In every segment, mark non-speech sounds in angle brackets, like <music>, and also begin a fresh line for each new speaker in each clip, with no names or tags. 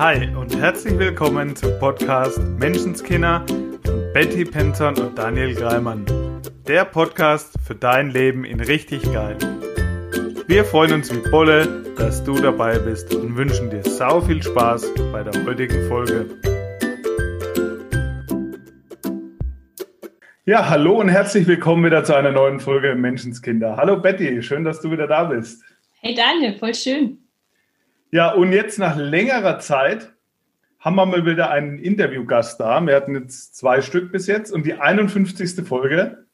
Hi und herzlich willkommen zum Podcast Menschenskinder von Betty Penton und Daniel Greimann. Der Podcast für dein Leben in richtig geil. Wir freuen uns wie Bolle, dass du dabei bist und wünschen dir sau viel Spaß bei der heutigen Folge. Ja, hallo und herzlich willkommen wieder zu einer neuen Folge Menschenskinder. Hallo Betty, schön, dass du wieder da bist.
Hey Daniel, voll schön.
Ja, und jetzt nach längerer Zeit haben wir mal wieder einen Interviewgast da. Wir hatten jetzt zwei Stück bis jetzt und die 51. Folge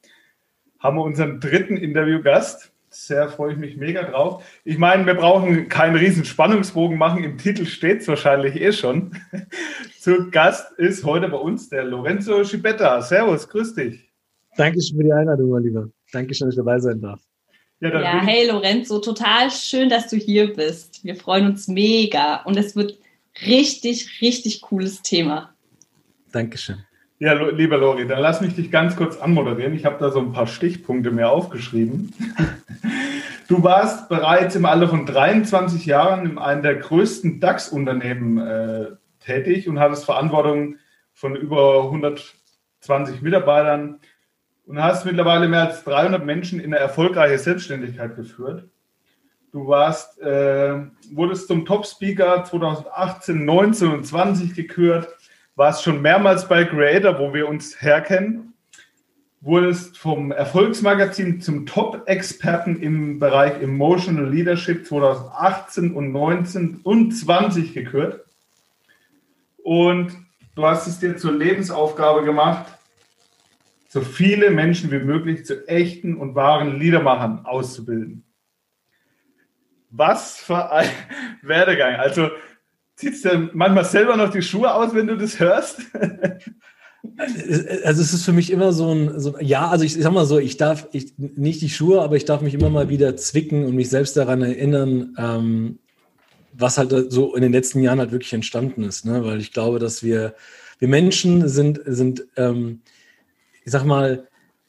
haben wir unseren dritten Interviewgast. Sehr freue ich mich mega drauf. Ich meine, wir brauchen keinen riesen Spannungsbogen machen. Im Titel steht es wahrscheinlich eh schon. <laughs> Zu Gast ist heute bei uns der Lorenzo Schibetta. Servus, grüß dich.
Dankeschön für die Einladung, mein Lieber. Dankeschön, dass ich dabei sein darf.
Ja, ja hey Lorenzo, total schön, dass du hier bist. Wir freuen uns mega und es wird richtig, richtig cooles Thema.
Dankeschön.
Ja, lieber Lori, dann lass mich dich ganz kurz anmoderieren. Ich habe da so ein paar Stichpunkte mir aufgeschrieben. <laughs> Du warst bereits im Alter von 23 Jahren in einem der größten DAX-Unternehmen äh, tätig und hattest Verantwortung von über 120 Mitarbeitern und hast mittlerweile mehr als 300 Menschen in eine erfolgreiche Selbstständigkeit geführt. Du warst, äh, wurdest zum Top-Speaker 2018, 19 und 20 gekürt, warst schon mehrmals bei Creator, wo wir uns herkennen, wurdest vom Erfolgsmagazin zum Top-Experten im Bereich Emotional Leadership 2018 und 19 und 20 gekürt. Und du hast es dir zur Lebensaufgabe gemacht, so viele Menschen wie möglich zu echten und wahren Liedermachern auszubilden. Was für ein <laughs> Werdegang. Also ziehst du manchmal selber noch die Schuhe aus, wenn du das hörst?
Also es ist für mich immer so ein, so, ja, also ich, ich sag mal so, ich darf ich, nicht die Schuhe, aber ich darf mich immer mal wieder zwicken und mich selbst daran erinnern, ähm, was halt so in den letzten Jahren halt wirklich entstanden ist, ne? Weil ich glaube, dass wir, wir Menschen sind, sind ähm, ich sag mal,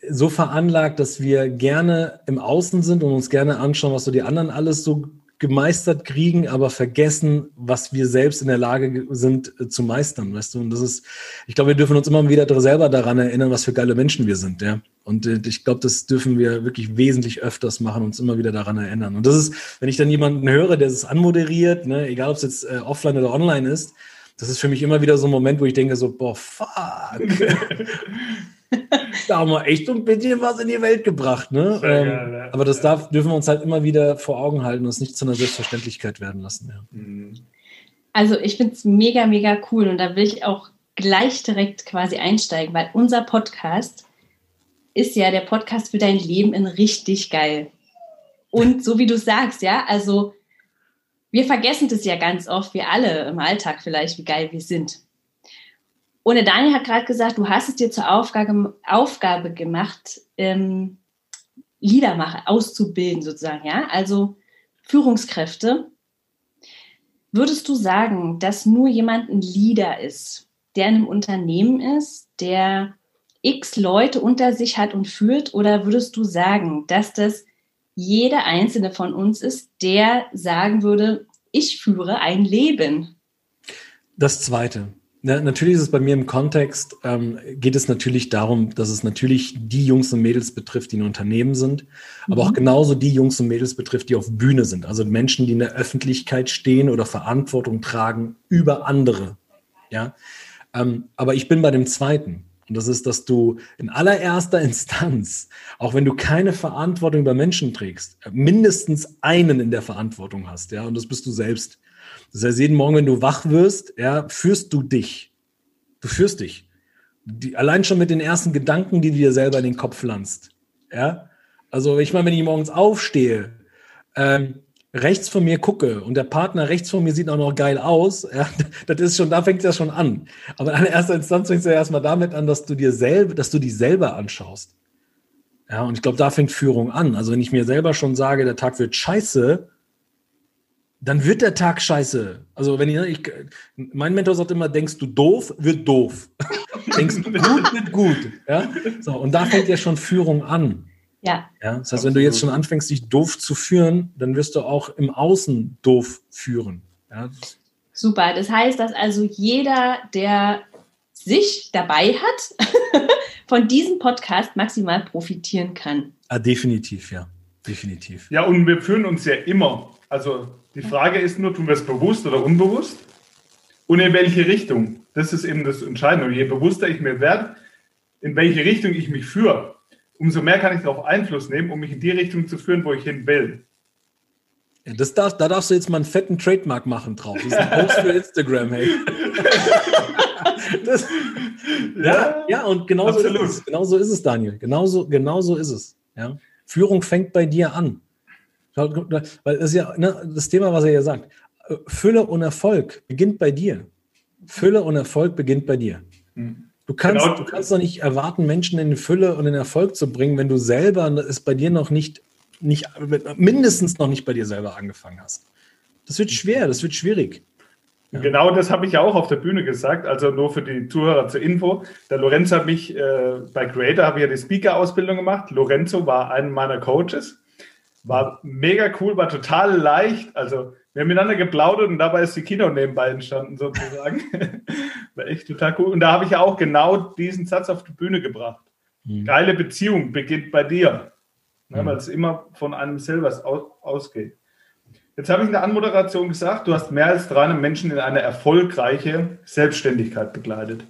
so veranlagt, dass wir gerne im Außen sind und uns gerne anschauen, was so die anderen alles so gemeistert kriegen, aber vergessen, was wir selbst in der Lage sind äh, zu meistern, weißt du? Und das ist, ich glaube, wir dürfen uns immer wieder selber daran erinnern, was für geile Menschen wir sind, ja. Und äh, ich glaube, das dürfen wir wirklich wesentlich öfters machen, uns immer wieder daran erinnern. Und das ist, wenn ich dann jemanden höre, der es anmoderiert, ne, egal ob es jetzt äh, offline oder online ist, das ist für mich immer wieder so ein Moment, wo ich denke so, boah, fuck. <laughs> da haben wir echt so ein bisschen was in die Welt gebracht. Ne? Ähm, geil, aber das darf, dürfen wir uns halt immer wieder vor Augen halten und es nicht zu einer Selbstverständlichkeit werden lassen. Ja. Mhm.
Also ich finde es mega, mega cool und da will ich auch gleich direkt quasi einsteigen, weil unser Podcast ist ja der Podcast für dein Leben in richtig geil. Und so wie du sagst, ja, also wir vergessen das ja ganz oft, wir alle im Alltag vielleicht, wie geil wir sind. Der Daniel hat gerade gesagt, du hast es dir zur Aufgabe, Aufgabe gemacht, ähm, Liedermacher auszubilden sozusagen, ja, also Führungskräfte. Würdest du sagen, dass nur jemand ein Leader ist, der in einem Unternehmen ist, der x Leute unter sich hat und führt, oder würdest du sagen, dass das jeder einzelne von uns ist, der sagen würde, ich führe ein Leben?
Das Zweite. Na, natürlich ist es bei mir im Kontext, ähm, geht es natürlich darum, dass es natürlich die Jungs und Mädels betrifft, die in Unternehmen sind, mhm. aber auch mhm. genauso die Jungs und Mädels betrifft, die auf Bühne sind. Also Menschen, die in der Öffentlichkeit stehen oder Verantwortung tragen über andere. Ja, ähm, aber ich bin bei dem zweiten. Und das ist, dass du in allererster <laughs> Instanz, auch wenn du keine Verantwortung über Menschen trägst, mindestens einen in der Verantwortung hast. Ja, und das bist du selbst. Das heißt, jeden Morgen, wenn du wach wirst, ja, führst du dich. Du führst dich. Die, allein schon mit den ersten Gedanken, die du dir selber in den Kopf pflanzt. Ja? Also, ich meine, wenn ich morgens aufstehe, ähm, rechts von mir gucke und der Partner rechts von mir sieht auch noch geil aus, ja, <laughs> das ist schon, da fängt es ja schon an. Aber in erster Instanz fängt es ja erstmal damit an, dass du dir selber, dass du dich selber anschaust. Ja, und ich glaube, da fängt Führung an. Also wenn ich mir selber schon sage, der Tag wird scheiße, dann wird der Tag scheiße. Also wenn ich, ich mein Mentor sagt immer, denkst du doof, wird doof. <laughs> denkst du gut, wird gut. Ja? So, und da fängt ja schon Führung an.
Ja.
ja. Das heißt, wenn du jetzt schon anfängst, dich doof zu führen, dann wirst du auch im Außen doof führen. Ja?
Super. Das heißt, dass also jeder, der sich dabei hat, <laughs> von diesem Podcast maximal profitieren kann.
Ah, definitiv, ja. Definitiv.
Ja, und wir fühlen uns ja immer. Also die Frage ist nur, tun wir es bewusst oder unbewusst? Und in welche Richtung? Das ist eben das Entscheidende. Und je bewusster ich mir werde, in welche Richtung ich mich führe, umso mehr kann ich darauf Einfluss nehmen, um mich in die Richtung zu führen, wo ich hin will.
Ja, das darf, da darfst du jetzt mal einen fetten Trademark machen drauf. Das ist ein Post für Instagram, hey. <laughs> das, ja, ja, und genauso ist es. Genauso ist es, Daniel. Genauso, genauso ist es. Ja. Führung fängt bei dir an. Weil das ist ja ne, das Thema, was er ja sagt. Fülle und Erfolg beginnt bei dir. Fülle und Erfolg beginnt bei dir. Du kannst, genau. du kannst doch nicht erwarten, Menschen in Fülle und in Erfolg zu bringen, wenn du selber es bei dir noch nicht, nicht, mindestens noch nicht bei dir selber angefangen hast. Das wird schwer, das wird schwierig.
Ja. Genau das habe ich ja auch auf der Bühne gesagt, also nur für die Zuhörer zur Info. Der Lorenzo hat mich, äh, bei Creator habe ich ja die Speaker-Ausbildung gemacht. Lorenzo war einer meiner Coaches. War mega cool, war total leicht. Also wir haben miteinander geplaudert und dabei ist die Kino nebenbei entstanden, sozusagen. <laughs> war echt total cool. Und da habe ich ja auch genau diesen Satz auf die Bühne gebracht. Mhm. Geile Beziehung beginnt bei dir. Ne, mhm. Weil es immer von einem selber ausgeht. Jetzt habe ich in der Anmoderation gesagt, du hast mehr als 300 Menschen in eine erfolgreiche Selbstständigkeit begleitet.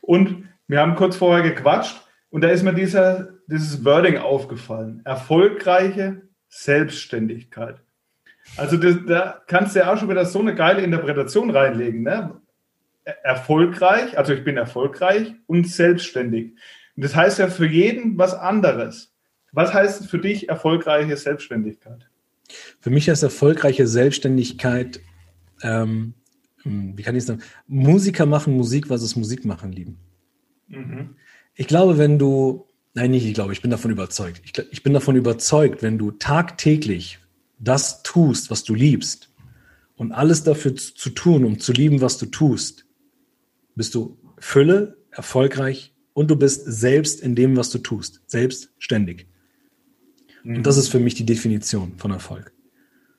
Und wir haben kurz vorher gequatscht und da ist mir dieser, dieses Wording aufgefallen. Erfolgreiche Selbstständigkeit. Also das, da kannst du ja auch schon wieder so eine geile Interpretation reinlegen. Ne? Erfolgreich, also ich bin erfolgreich und selbstständig. Und das heißt ja für jeden was anderes. Was heißt für dich erfolgreiche Selbstständigkeit?
Für mich ist erfolgreiche Selbstständigkeit, ähm, hm, wie kann ich sagen, Musiker machen Musik, was es Musik machen lieben. Mhm. Ich glaube, wenn du, nein, nicht ich glaube, ich bin davon überzeugt. Ich, ich bin davon überzeugt, wenn du tagtäglich das tust, was du liebst und alles dafür zu, tun, um zu lieben, was du tust, bist du Fülle, erfolgreich und du bist selbst in dem, was du tust, selbstständig. Mhm. Und das ist für mich die Definition von Erfolg.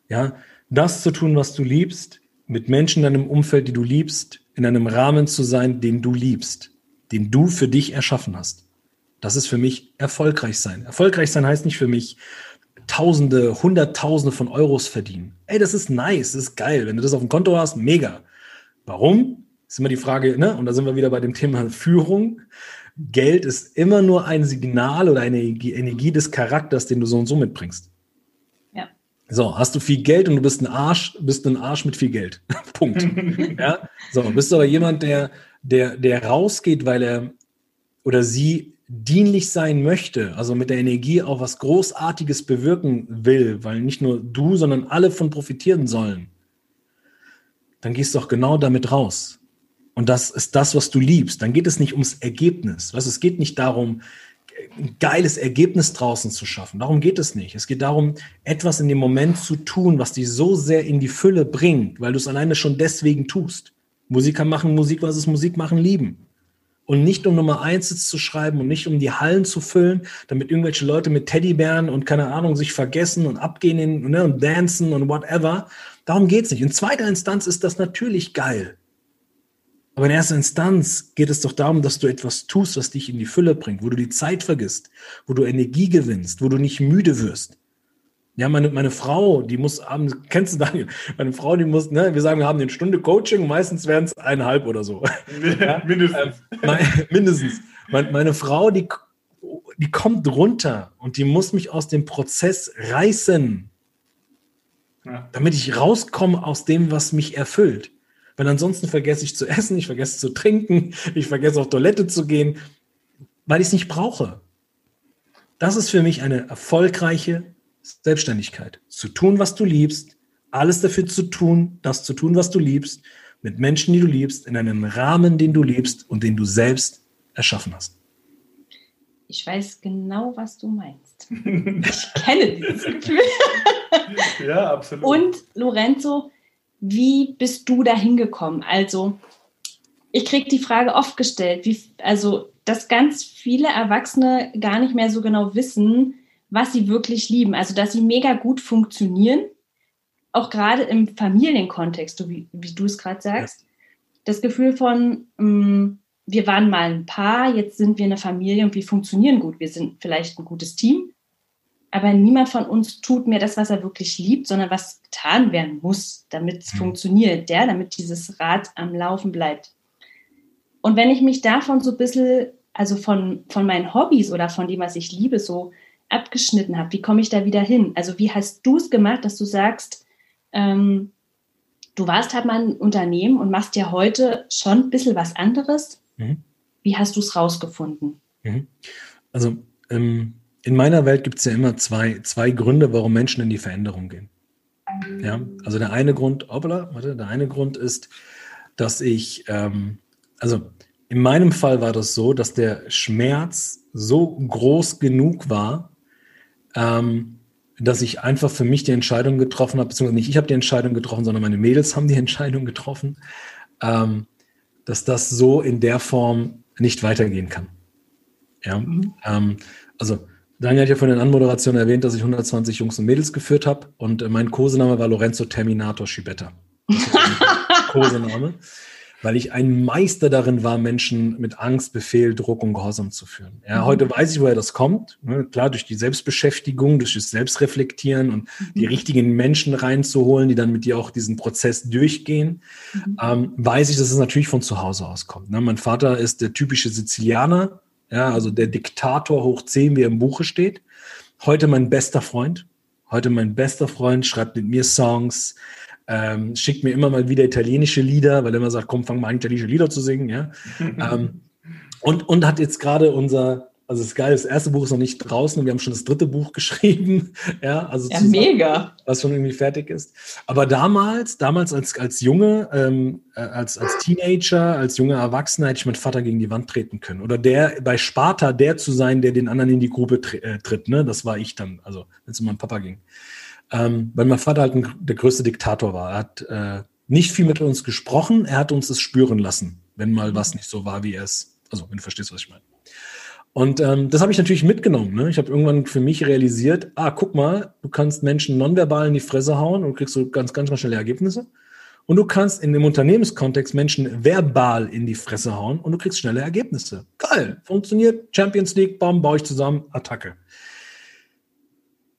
Ja, das zu tun, was du liebst, mit Menschen in deinem Umfeld, die du liebst, in einem Rahmen zu sein, den du liebst, den du für dich erschaffen hast. Das ist für mich erfolgreich sein. Erfolgreich sein heißt nicht für mich Tausende, Hunderttausende von Euros verdienen. Ey, das ist nice, das ist geil. Wenn du das auf dem Konto hast, mega. Warum? Ist immer die Frage, ne? Und da sind wir wieder bei dem Thema Führung. Geld ist immer nur ein Signal oder eine Energie des Charakters, den du so und so mitbringst. Ja. So, hast du viel Geld und du bist ein Arsch, bist ein Arsch mit viel Geld. <laughs> Punkt. ja. So, bist du aber jemand, der, der, der rausgeht, weil er oder sie dienlich sein möchte, also mit der Energie auch was Großartiges bewirken will, weil nicht nur du, sondern alle von profitieren sollen, dann gehst du auch genau damit raus. Und das ist das, was du liebst. Dann geht es nicht ums Ergebnis. Was, es geht nicht darum, ein geiles Ergebnis draußen zu schaffen. Darum geht es nicht. Es geht darum, etwas in dem Moment zu tun, was dich so sehr in die Fülle bringt, weil du es alleine schon deswegen tust. Musiker machen Musik, was es Musik machen lieben. Und nicht um Nummer eins zu schreiben und nicht um die Hallen zu füllen, damit irgendwelche Leute mit Teddybären und keine Ahnung sich vergessen und abgehen ne, und dancen und whatever. Darum geht es nicht. In zweiter Instanz ist das natürlich geil. Aber in erster Instanz geht es doch darum, dass du etwas tust, was dich in die Fülle bringt, wo du die Zeit vergisst, wo du Energie gewinnst, wo du nicht müde wirst. Ja, meine, meine Frau, die muss abends, <laughs> kennst du Daniel? Meine Frau, die muss, ne, wir sagen, wir haben eine Stunde Coaching, meistens werden es eineinhalb oder so. <laughs> Ja? mindestens. <laughs> Mein, mindestens. Meine, meine Frau, die, die kommt runter und die muss mich aus dem Prozess reißen, ja. damit ich rauskomme aus dem, was mich erfüllt. Weil ansonsten vergesse ich zu essen, ich vergesse zu trinken, ich vergesse auf Toilette zu gehen, weil ich es nicht brauche. Das ist für mich eine erfolgreiche Selbstständigkeit. Zu tun, was du liebst, alles dafür zu tun, das zu tun, was du liebst, mit Menschen, die du liebst, in einem Rahmen, den du liebst und den du selbst erschaffen hast.
Ich weiß genau, was du meinst. Ich kenne dieses Gefühl. <laughs> Ja, absolut. Und Lorenzo, wie bist du da hingekommen? Also, ich kriege die Frage oft gestellt, wie, also, dass ganz viele Erwachsene gar nicht mehr so genau wissen, was sie wirklich lieben. Also, dass sie mega gut funktionieren, auch gerade im Familienkontext, so wie, wie du es gerade sagst, ja. das Gefühl von, mh, mm, wir waren mal ein Paar, jetzt sind wir eine Familie und wir funktionieren gut. Wir sind vielleicht ein gutes Team, aber niemand von uns tut mehr das, was er wirklich liebt, sondern was getan werden muss, damit es mhm. funktioniert, ja, damit dieses Rad am Laufen bleibt. Und wenn ich mich davon so ein bisschen, also von, von meinen Hobbys oder von dem, was ich liebe, so abgeschnitten habe, wie komme ich da wieder hin? Also wie hast du es gemacht, dass du sagst, ähm, du warst halt mal ein Unternehmen und machst ja heute schon ein bisschen was anderes. Mhm. Wie hast du es rausgefunden?
Mhm. Also ähm, in meiner Welt gibt es ja immer zwei, zwei Gründe, warum Menschen in die Veränderung gehen. Ja, also der eine Grund, hoppla, warte, der eine Grund ist, dass ich, ähm, also in meinem Fall war das so, dass der Schmerz so groß genug war, ähm, dass ich einfach für mich die Entscheidung getroffen habe, beziehungsweise nicht ich habe die Entscheidung getroffen, sondern meine Mädels haben die <laughs> Entscheidung getroffen, ähm, dass das so in der Form nicht weitergehen kann. Ja, mhm. ähm, also Daniel hat ja von den Anmoderationen erwähnt, dass ich 120 Jungs und Mädels geführt habe und mein Kosename war Lorenzo Terminator Schibetta. <laughs> Kosename weil ich ein Meister darin war, Menschen mit Angst, Befehl, Druck und Gehorsam zu führen. Ja, mhm. heute weiß ich, woher das kommt. Ne? Klar, durch die Selbstbeschäftigung, durch das Selbstreflektieren und mhm. die richtigen Menschen reinzuholen, die dann mit dir auch diesen Prozess durchgehen, mhm. ähm, weiß ich, dass es natürlich von zu Hause aus kommt. Ne? Mein Vater ist der typische Sizilianer, ja, also der Diktator hoch 10, wie er im Buche steht. Heute mein bester Freund. Heute mein bester Freund schreibt mit mir Songs, ähm, schickt mir immer mal wieder italienische Lieder, weil er immer sagt, komm, fang mal an, italienische Lieder zu singen. Ja? <laughs> ähm, und, und hat jetzt gerade unser, also das geil, das erste Buch ist noch nicht draußen und wir haben schon das dritte Buch <laughs> geschrieben. ja, also
ja, zusammen, mega.
Was schon irgendwie fertig ist. Aber damals, damals als, als Junge, ähm, äh, als, als Teenager, als junger Erwachsener hätte ich meinen Vater gegen die Wand treten können. Oder der bei Sparta der zu sein, der den anderen in die Grube äh, tritt. Ne? Das war ich dann, also wenn es um meinen Papa ging. Ähm, weil mein Vater halt ein, der größte Diktator war. Er hat äh, nicht viel mit uns gesprochen, er hat uns es spüren lassen, wenn mal was nicht so war, wie er es. Also, wenn du verstehst, was ich meine. Und ähm, das habe ich natürlich mitgenommen. Ne? Ich habe irgendwann für mich realisiert, ah, guck mal, du kannst Menschen nonverbal in die Fresse hauen und kriegst so ganz, ganz, ganz schnelle Ergebnisse. Und du kannst in dem Unternehmenskontext Menschen verbal in die Fresse hauen und du kriegst schnelle Ergebnisse. Geil, funktioniert, Champions League, bam, baue ich zusammen, Attacke.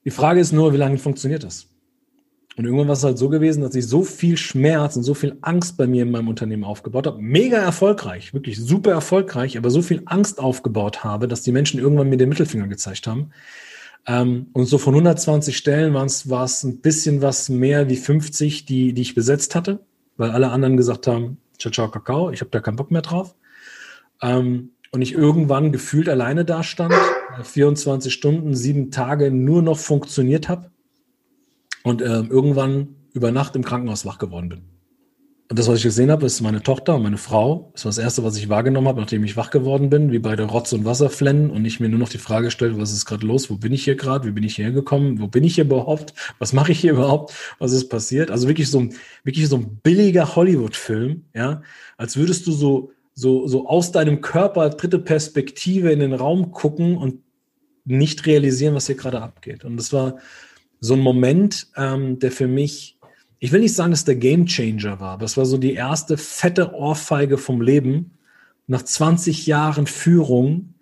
Die Frage ist nur, wie lange funktioniert das? Und irgendwann war es halt so gewesen, dass ich so viel Schmerz und so viel Angst bei mir in meinem Unternehmen aufgebaut habe. Mega erfolgreich, wirklich super erfolgreich, aber so viel Angst aufgebaut habe, dass die Menschen irgendwann mir den Mittelfinger gezeigt haben. Ähm, und so von 120 Stellen war es, war es ein bisschen was mehr wie 50, die, die ich besetzt hatte, weil alle anderen gesagt haben, ciao, ciao, Kakao, ich habe da keinen Bock mehr drauf. Ähm, und ich irgendwann gefühlt alleine da stand, 24 Stunden, sieben Tage nur noch funktioniert habe und äh, irgendwann über Nacht im Krankenhaus wach geworden bin. Und das, was ich gesehen habe, ist meine Tochter und meine Frau. Das war das Erste, was ich wahrgenommen habe, nachdem ich wach geworden bin, wie beide Rotz und Wasser flennen und ich mir nur noch die Frage stelle, was ist gerade los? Wo bin ich hier gerade? Wie bin ich hierher gekommen? Wo bin ich hier überhaupt? Was mache ich hier überhaupt? Was ist passiert? Also wirklich so ein, wirklich so ein billiger Hollywood-Film, ja, als würdest du so so, so aus deinem Körper dritte Perspektive in den Raum gucken und nicht realisieren, was hier gerade abgeht. Und das war so ein Moment, ähm, der für mich, ich will nicht sagen, dass der Game Changer war, aber es war so die erste fette Ohrfeige vom Leben nach 20 Jahren Führung,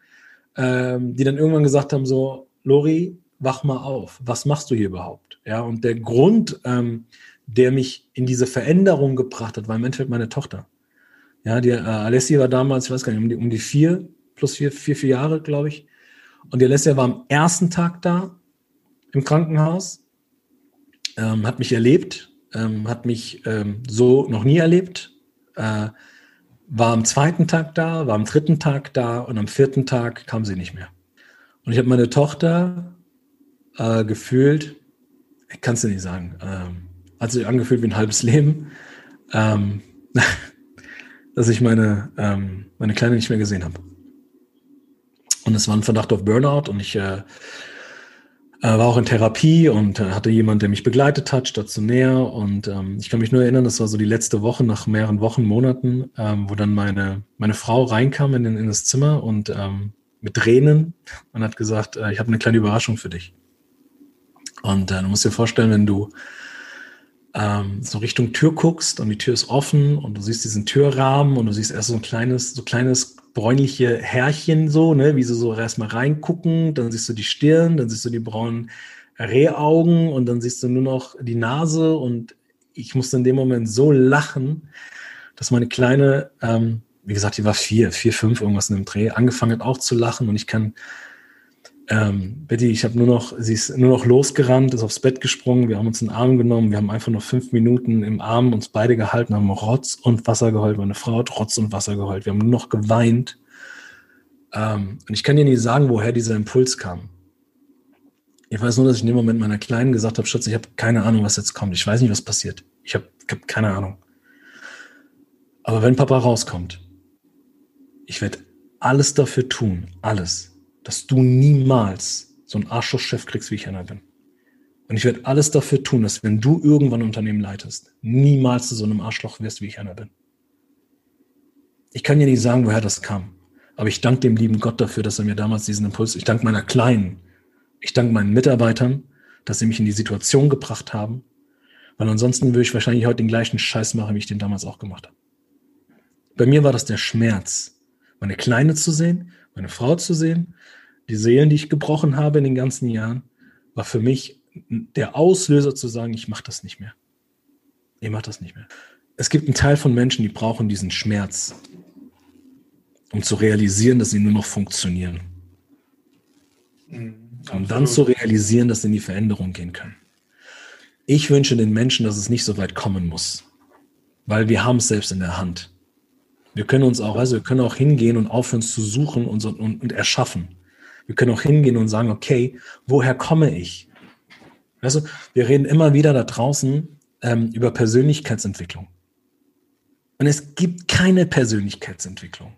ähm, die dann irgendwann gesagt haben: so, Lori, wach mal auf, was machst du hier überhaupt? Ja, und der Grund, ähm, der mich in diese Veränderung gebracht hat, war im Endeffekt meine Tochter. Ja, die äh, Alessia war damals, ich weiß gar nicht, um die, um die vier, plus vier, vier, vier Jahre, glaube ich. Und die Alessia war am ersten Tag da im Krankenhaus, ähm, hat mich erlebt, ähm, hat mich ähm, so noch nie erlebt, äh, war am zweiten Tag da, war am dritten Tag da und am vierten Tag kam sie nicht mehr. Und ich habe meine Tochter äh, gefühlt, ich kann es dir nicht sagen, ähm, hat sich angefühlt wie ein halbes Leben. <laughs> Dass ich meine, ähm, meine Kleine nicht mehr gesehen habe. Und es war ein Verdacht auf Burnout und ich äh, äh, war auch in Therapie und äh, hatte jemand, der mich begleitet hat, stationär. Und ähm, ich kann mich nur erinnern, das war so die letzte Woche nach mehreren Wochen, Monaten, ähm, wo dann meine, meine Frau reinkam in, in das Zimmer und ähm, mit Tränen und hat gesagt, äh, ich habe eine kleine Überraschung für dich. Und äh, du musst dir vorstellen, wenn du ähm, so Richtung Tür guckst und die Tür ist offen und du siehst diesen Türrahmen und du siehst erst so ein kleines, so kleines bräunliche Härchen so, ne, wie sie so erstmal reingucken, dann siehst du die Stirn, dann siehst du die braunen Rehaugen und dann siehst du nur noch die Nase. Und ich musste in dem Moment so lachen, dass meine Kleine, ähm, wie gesagt, die war vier, vier, fünf, irgendwas in dem Dreh, angefangen hat auch zu lachen. Und ich kann ähm, Betty, ich habe nur noch, sie ist nur noch losgerannt, ist aufs Bett gesprungen, wir haben uns in den Arm genommen, wir haben einfach noch fünf Minuten im Arm uns beide gehalten, haben Rotz und Wasser geheult. Meine Frau hat Rotz und Wasser geheult. Wir haben nur noch geweint. Ähm, und ich kann dir nicht sagen, woher dieser Impuls kam. Ich weiß nur, dass ich in dem Moment meiner Kleinen gesagt habe, Schatz, ich habe keine Ahnung, was jetzt kommt. Ich weiß nicht, was passiert. Ich habe hab keine Ahnung. Aber wenn Papa rauskommt, ich werde alles dafür tun, alles, dass du niemals so einen Arschlochchef kriegst, wie ich einer bin. Und ich werde alles dafür tun, dass wenn du irgendwann ein Unternehmen leitest, niemals zu so einem Arschloch wirst, wie ich einer bin. Ich kann dir nicht sagen, woher das kam. Aber ich danke dem lieben Gott dafür, dass er mir damals diesen Impuls, ich danke meiner Kleinen, ich danke meinen Mitarbeitern, dass sie mich in die Situation gebracht haben. Weil ansonsten würde ich wahrscheinlich heute den gleichen Scheiß machen, wie ich den damals auch gemacht habe. Bei mir war das der Schmerz, meine Kleine zu sehen, meine Frau zu sehen, die Seelen, die ich gebrochen habe in den ganzen Jahren, war für mich der Auslöser zu sagen, ich mache das nicht mehr. Ich mache das nicht mehr. Es gibt einen Teil von Menschen, die brauchen diesen Schmerz, um zu realisieren, dass sie nur noch funktionieren. Mhm, um dann zu realisieren, dass sie in die Veränderung gehen können. Ich wünsche den Menschen, dass es nicht so weit kommen muss, weil wir haben es selbst in der Hand. Wir können uns auch, also wir können auch hingehen und aufhören zu suchen und, und, und erschaffen. Wir können auch hingehen und sagen, okay, woher komme ich? Also, wir reden immer wieder da draußen ähm, über Persönlichkeitsentwicklung. Und es gibt keine Persönlichkeitsentwicklung.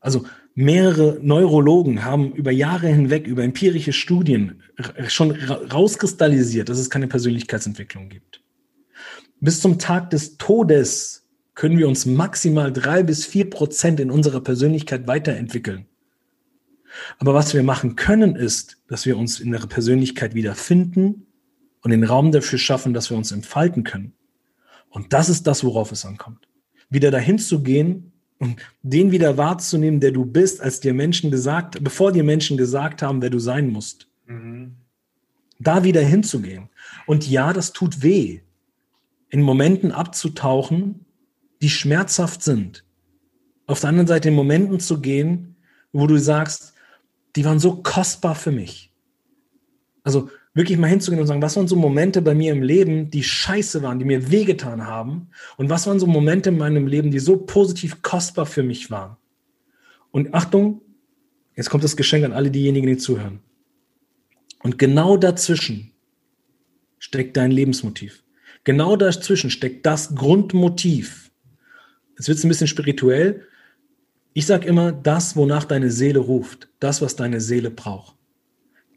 Also mehrere Neurologen haben über Jahre hinweg, über empirische Studien schon rauskristallisiert, dass es keine Persönlichkeitsentwicklung gibt. Bis zum Tag des Todes können wir uns maximal drei bis vier Prozent in unserer Persönlichkeit weiterentwickeln. Aber was wir machen können, ist, dass wir uns in der Persönlichkeit wiederfinden und den Raum dafür schaffen, dass wir uns entfalten können. Und das ist das, worauf es ankommt. Wieder dahin zu gehen und den wieder wahrzunehmen, der du bist, als dir Menschen gesagt, bevor dir Menschen gesagt haben, wer du sein musst. Mhm. Da wieder hinzugehen. Und ja, das tut weh, in Momenten abzutauchen, die schmerzhaft sind. Auf der anderen Seite in Momenten zu gehen, wo du sagst, die waren so kostbar für mich. Also wirklich mal hinzugehen und sagen, was waren so Momente bei mir im Leben, die scheiße waren, die mir wehgetan haben? Und was waren so Momente in meinem Leben, die so positiv kostbar für mich waren? Und Achtung, jetzt kommt das Geschenk an alle diejenigen, die zuhören. Und genau dazwischen steckt dein Lebensmotiv. Genau dazwischen steckt das Grundmotiv. Jetzt wird ein bisschen spirituell, ich sage immer, das, wonach deine Seele ruft, das, was deine Seele braucht.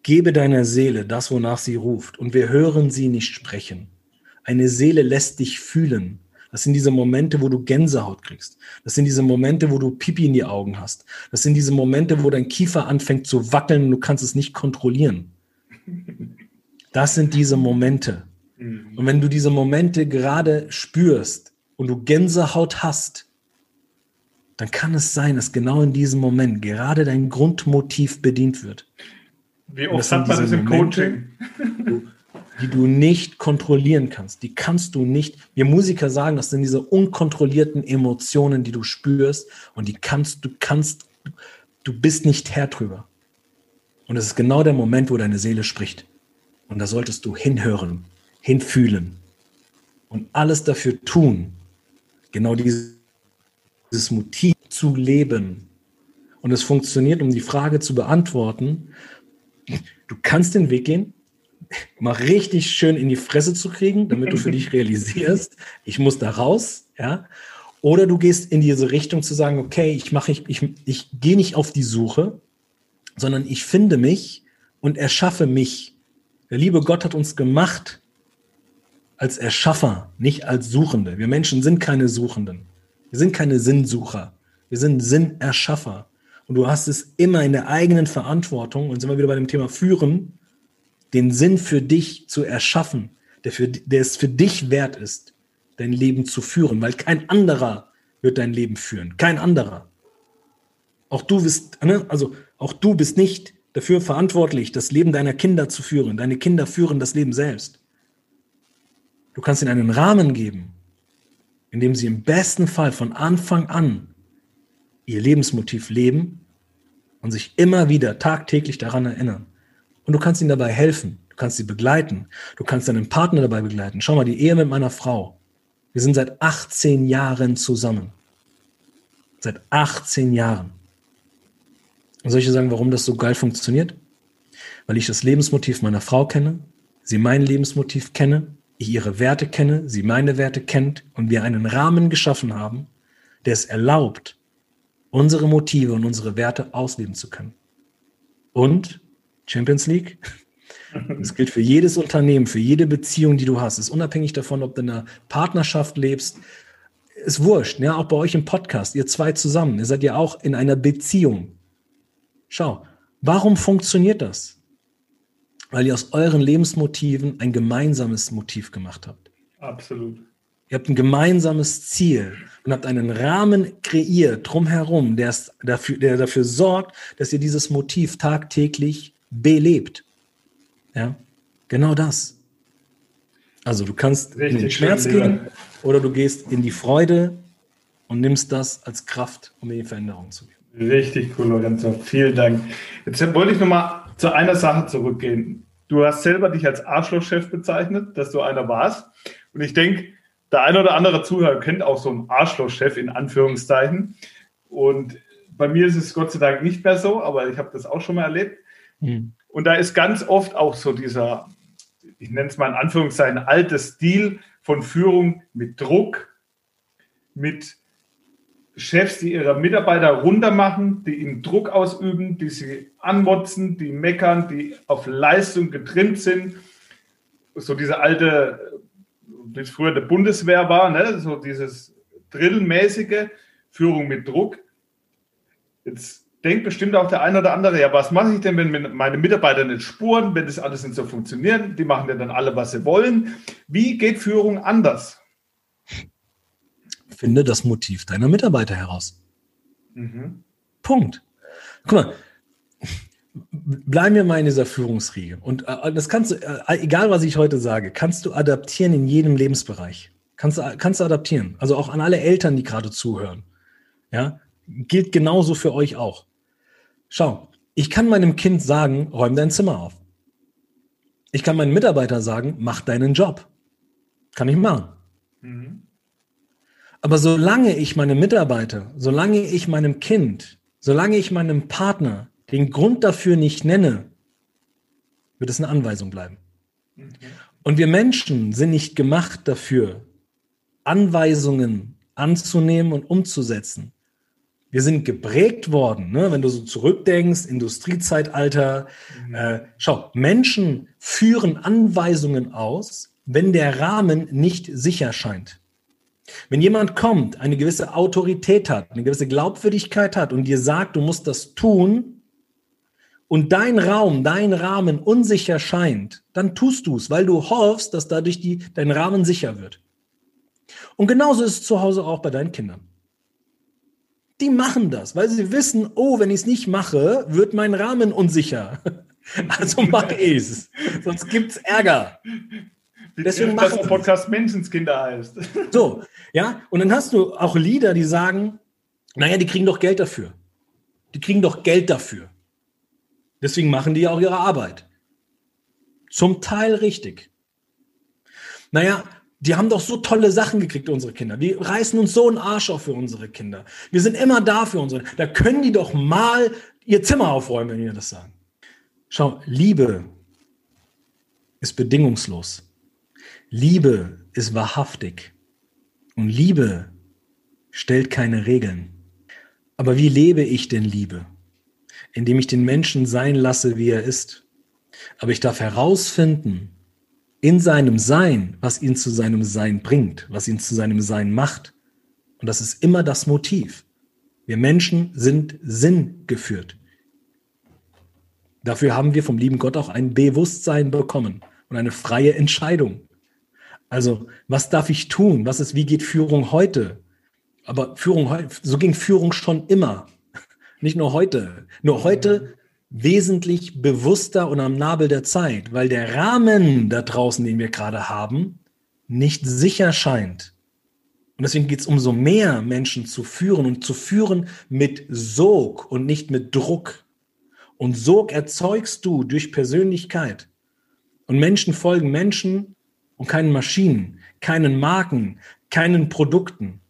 Gebe deiner Seele das, wonach sie ruft, und wir hören sie nicht sprechen. Eine Seele lässt dich fühlen. Das sind diese Momente, wo du Gänsehaut kriegst. Das sind diese Momente, wo du Pipi in die Augen hast. Das sind diese Momente, wo dein Kiefer anfängt zu wackeln und du kannst es nicht kontrollieren. Das sind diese Momente. Mhm. Und wenn du diese Momente gerade spürst und du Gänsehaut hast, dann kann es sein, dass genau in diesem Moment gerade dein Grundmotiv bedient wird.
Wie oft hat man das im Momente,
Coaching? die du nicht kontrollieren kannst. Die kannst du nicht. Wir Musiker sagen, das sind diese unkontrollierten Emotionen, die du spürst und die kannst du kannst du bist nicht Herr drüber. Und es ist genau der Moment, wo deine Seele spricht. Und da solltest du hinhören, hinfühlen und alles dafür tun, genau diese dieses Motiv zu leben. Und es funktioniert, um die Frage zu beantworten. Du kannst den Weg gehen, mal richtig schön in die Fresse zu kriegen, damit du für dich realisierst, ich muss da raus, ja. Oder du gehst in diese Richtung zu sagen, okay, ich mache, ich, ich, ich gehe nicht auf die Suche, sondern ich finde mich und erschaffe mich. Der liebe Gott hat uns gemacht als Erschaffer, nicht als Suchende. Wir Menschen sind keine Suchenden. Wir sind keine Sinnsucher. Wir sind Sinnerschaffer. Und du hast es immer in der eigenen Verantwortung, und sind wir wieder bei dem Thema Führen, den Sinn für dich zu erschaffen, der, für, der es für dich wert ist, dein Leben zu führen, weil kein anderer wird dein Leben führen. Kein anderer. Auch du bist, ne, also auch du bist nicht dafür verantwortlich, das Leben deiner Kinder zu führen. Deine Kinder führen das Leben selbst. Du kannst ihnen einen Rahmen geben, in dem sie im besten Fall von Anfang an ihr Lebensmotiv leben und sich immer wieder tagtäglich daran erinnern. Und du kannst ihnen dabei helfen. Du kannst sie begleiten. Du kannst deinen Partner dabei begleiten. Schau mal, die Ehe mit meiner Frau. Wir sind seit 18 Jahren zusammen. Seit 18 Jahren. Und soll ich dir sagen, warum das so geil funktioniert? Weil ich das Lebensmotiv meiner Frau kenne, sie mein Lebensmotiv kenne, ich ihre Werte kenne, sie meine Werte kennt und wir einen Rahmen geschaffen haben, der es erlaubt, unsere Motive und unsere Werte ausleben zu können. Und Champions League, <laughs> das gilt für jedes Unternehmen, für jede Beziehung, die du hast. Es ist unabhängig davon, ob du in einer Partnerschaft lebst. Ist wurscht, ja, auch bei euch im Podcast, ihr zwei zusammen, ihr seid ja auch in einer Beziehung. Schau, warum funktioniert das? Weil ihr aus euren Lebensmotiven ein gemeinsames Motiv gemacht habt.
Absolut.
Ihr habt ein gemeinsames Ziel und habt einen Rahmen kreiert drumherum, der, dafür, der dafür sorgt, dass ihr dieses Motiv tagtäglich belebt. Ja, genau das. Also du kannst Richtig in den Schmerz gehen oder du gehst in die Freude und nimmst das als Kraft, um in die Veränderung zu gehen.
Richtig cool, Lorenzo. Vielen Dank. Jetzt wollte ich nochmal zu einer Sache zurückgehen. Du hast selber dich als Arschlochchef bezeichnet, dass du einer warst. Und ich denke, der eine oder andere Zuhörer kennt auch so einen Arschlochchef in Anführungszeichen. Und bei mir ist es Gott sei Dank nicht mehr so, aber ich habe das auch schon mal erlebt. Mhm. Und da ist ganz oft auch so dieser, ich nenne es mal in Anführungszeichen, altes Stil von Führung mit Druck, mit Chefs, die ihre Mitarbeiter runtermachen, die ihnen Druck ausüben, die sie anmotzen, die meckern, die auf Leistung getrimmt sind. So diese alte, wie es früher der Bundeswehr war, ne? so dieses drillmäßige Führung mit Druck. Jetzt denkt bestimmt auch der eine oder andere, ja, was mache ich denn, wenn meine Mitarbeiter nicht spuren, wenn das alles nicht so funktioniert? Die machen ja dann alle, was sie wollen. Wie geht Führung anders?
Finde das Motiv deiner Mitarbeiter heraus. Mhm. Punkt. Guck mal, bleiben wir mal in dieser Führungsriege. Und äh, das kannst du, äh, egal was ich heute sage, kannst du adaptieren in jedem Lebensbereich. Kannst du, kannst du adaptieren. Also auch an alle Eltern, die gerade zuhören. Ja, gilt genauso für euch auch. Schau, ich kann meinem Kind sagen, räum dein Zimmer auf. Ich kann meinen Mitarbeiter sagen, mach deinen Job. Kann ich machen. Aber solange ich meinem Mitarbeiter, solange ich meinem Kind, solange ich meinem Partner den Grund dafür nicht nenne, wird es eine Anweisung bleiben. Mhm. Und wir Menschen sind nicht gemacht dafür, Anweisungen anzunehmen und umzusetzen. Wir sind geprägt worden, ne? wenn du so zurückdenkst, Industriezeitalter. Mhm. Äh, schau, Menschen führen Anweisungen aus, wenn der Rahmen nicht sicher scheint. Wenn jemand kommt, eine gewisse Autorität hat, eine gewisse Glaubwürdigkeit hat und dir sagt, du musst das tun und dein Raum, dein Rahmen unsicher scheint, dann tust du es, weil du hoffst, dass dadurch die, dein Rahmen sicher wird. Und genauso ist es zu Hause auch bei deinen Kindern. Die machen das, weil sie wissen, oh, wenn ich es nicht mache, wird mein Rahmen unsicher. <laughs> Also mache ich es. Sonst gibt es Ärger.
Deswegen machen der Podcast Menschenskinder heißt. <laughs>
So, ja. Und dann hast du auch Lieder, die sagen, naja, die kriegen doch Geld dafür. Die kriegen doch Geld dafür. Deswegen machen die ja auch ihre Arbeit. Zum Teil richtig. Naja, die haben doch so tolle Sachen gekriegt, unsere Kinder. Wir reißen uns so einen Arsch auf für unsere Kinder. Wir sind immer da für unsere. Da können die doch mal ihr Zimmer aufräumen, wenn wir das sagen. Schau, Liebe ist bedingungslos. Liebe ist wahrhaftig. Und Liebe stellt keine Regeln. Aber wie lebe ich denn Liebe? Indem ich den Menschen sein lasse, wie er ist. Aber ich darf herausfinden, in seinem Sein, was ihn zu seinem Sein bringt, was ihn zu seinem Sein macht. Und das ist immer das Motiv. Wir Menschen sind sinngeführt. Dafür haben wir vom lieben Gott auch ein Bewusstsein bekommen und eine freie Entscheidung. Also, was darf ich tun? Was ist, wie geht Führung heute? Aber Führung, so ging Führung schon immer. <laughs> Nicht nur heute. Nur heute wesentlich bewusster und am Nabel der Zeit, weil der Rahmen da draußen, den wir gerade haben, nicht sicher scheint. Und deswegen geht es umso mehr, Menschen zu führen und zu führen mit Sog und nicht mit Druck. Und Sog erzeugst du durch Persönlichkeit. Und Menschen folgen Menschen und keinen Maschinen, keinen Marken, keinen Produkten.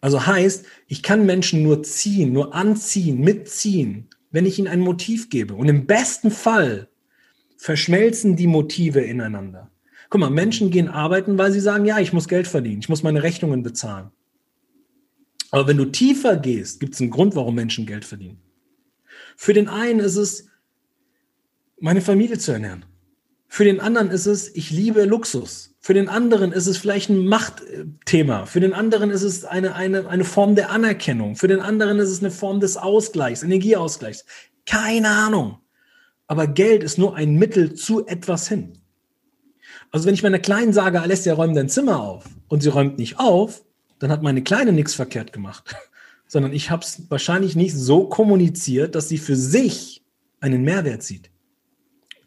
Also heißt, ich kann Menschen nur ziehen, nur anziehen, mitziehen, wenn ich ihnen ein Motiv gebe. Und im besten Fall verschmelzen die Motive ineinander. Guck mal, Menschen gehen arbeiten, weil sie sagen, ja, ich muss Geld verdienen, ich muss meine Rechnungen bezahlen. Aber wenn du tiefer gehst, gibt es einen Grund, warum Menschen Geld verdienen. Für den einen ist es, meine Familie zu ernähren. Für den anderen ist es, ich liebe Luxus. Für den anderen ist es vielleicht ein Machtthema. Für den anderen ist es eine, eine, eine Form der Anerkennung. Für den anderen ist es eine Form des Ausgleichs, Energieausgleichs. Keine Ahnung. Aber Geld ist nur ein Mittel zu etwas hin. Also wenn ich meiner Kleinen sage, Alessia, räum dein Zimmer auf und sie räumt nicht auf, dann hat meine Kleine nichts verkehrt gemacht. <laughs> Sondern ich habe es wahrscheinlich nicht so kommuniziert, dass sie für sich einen Mehrwert sieht.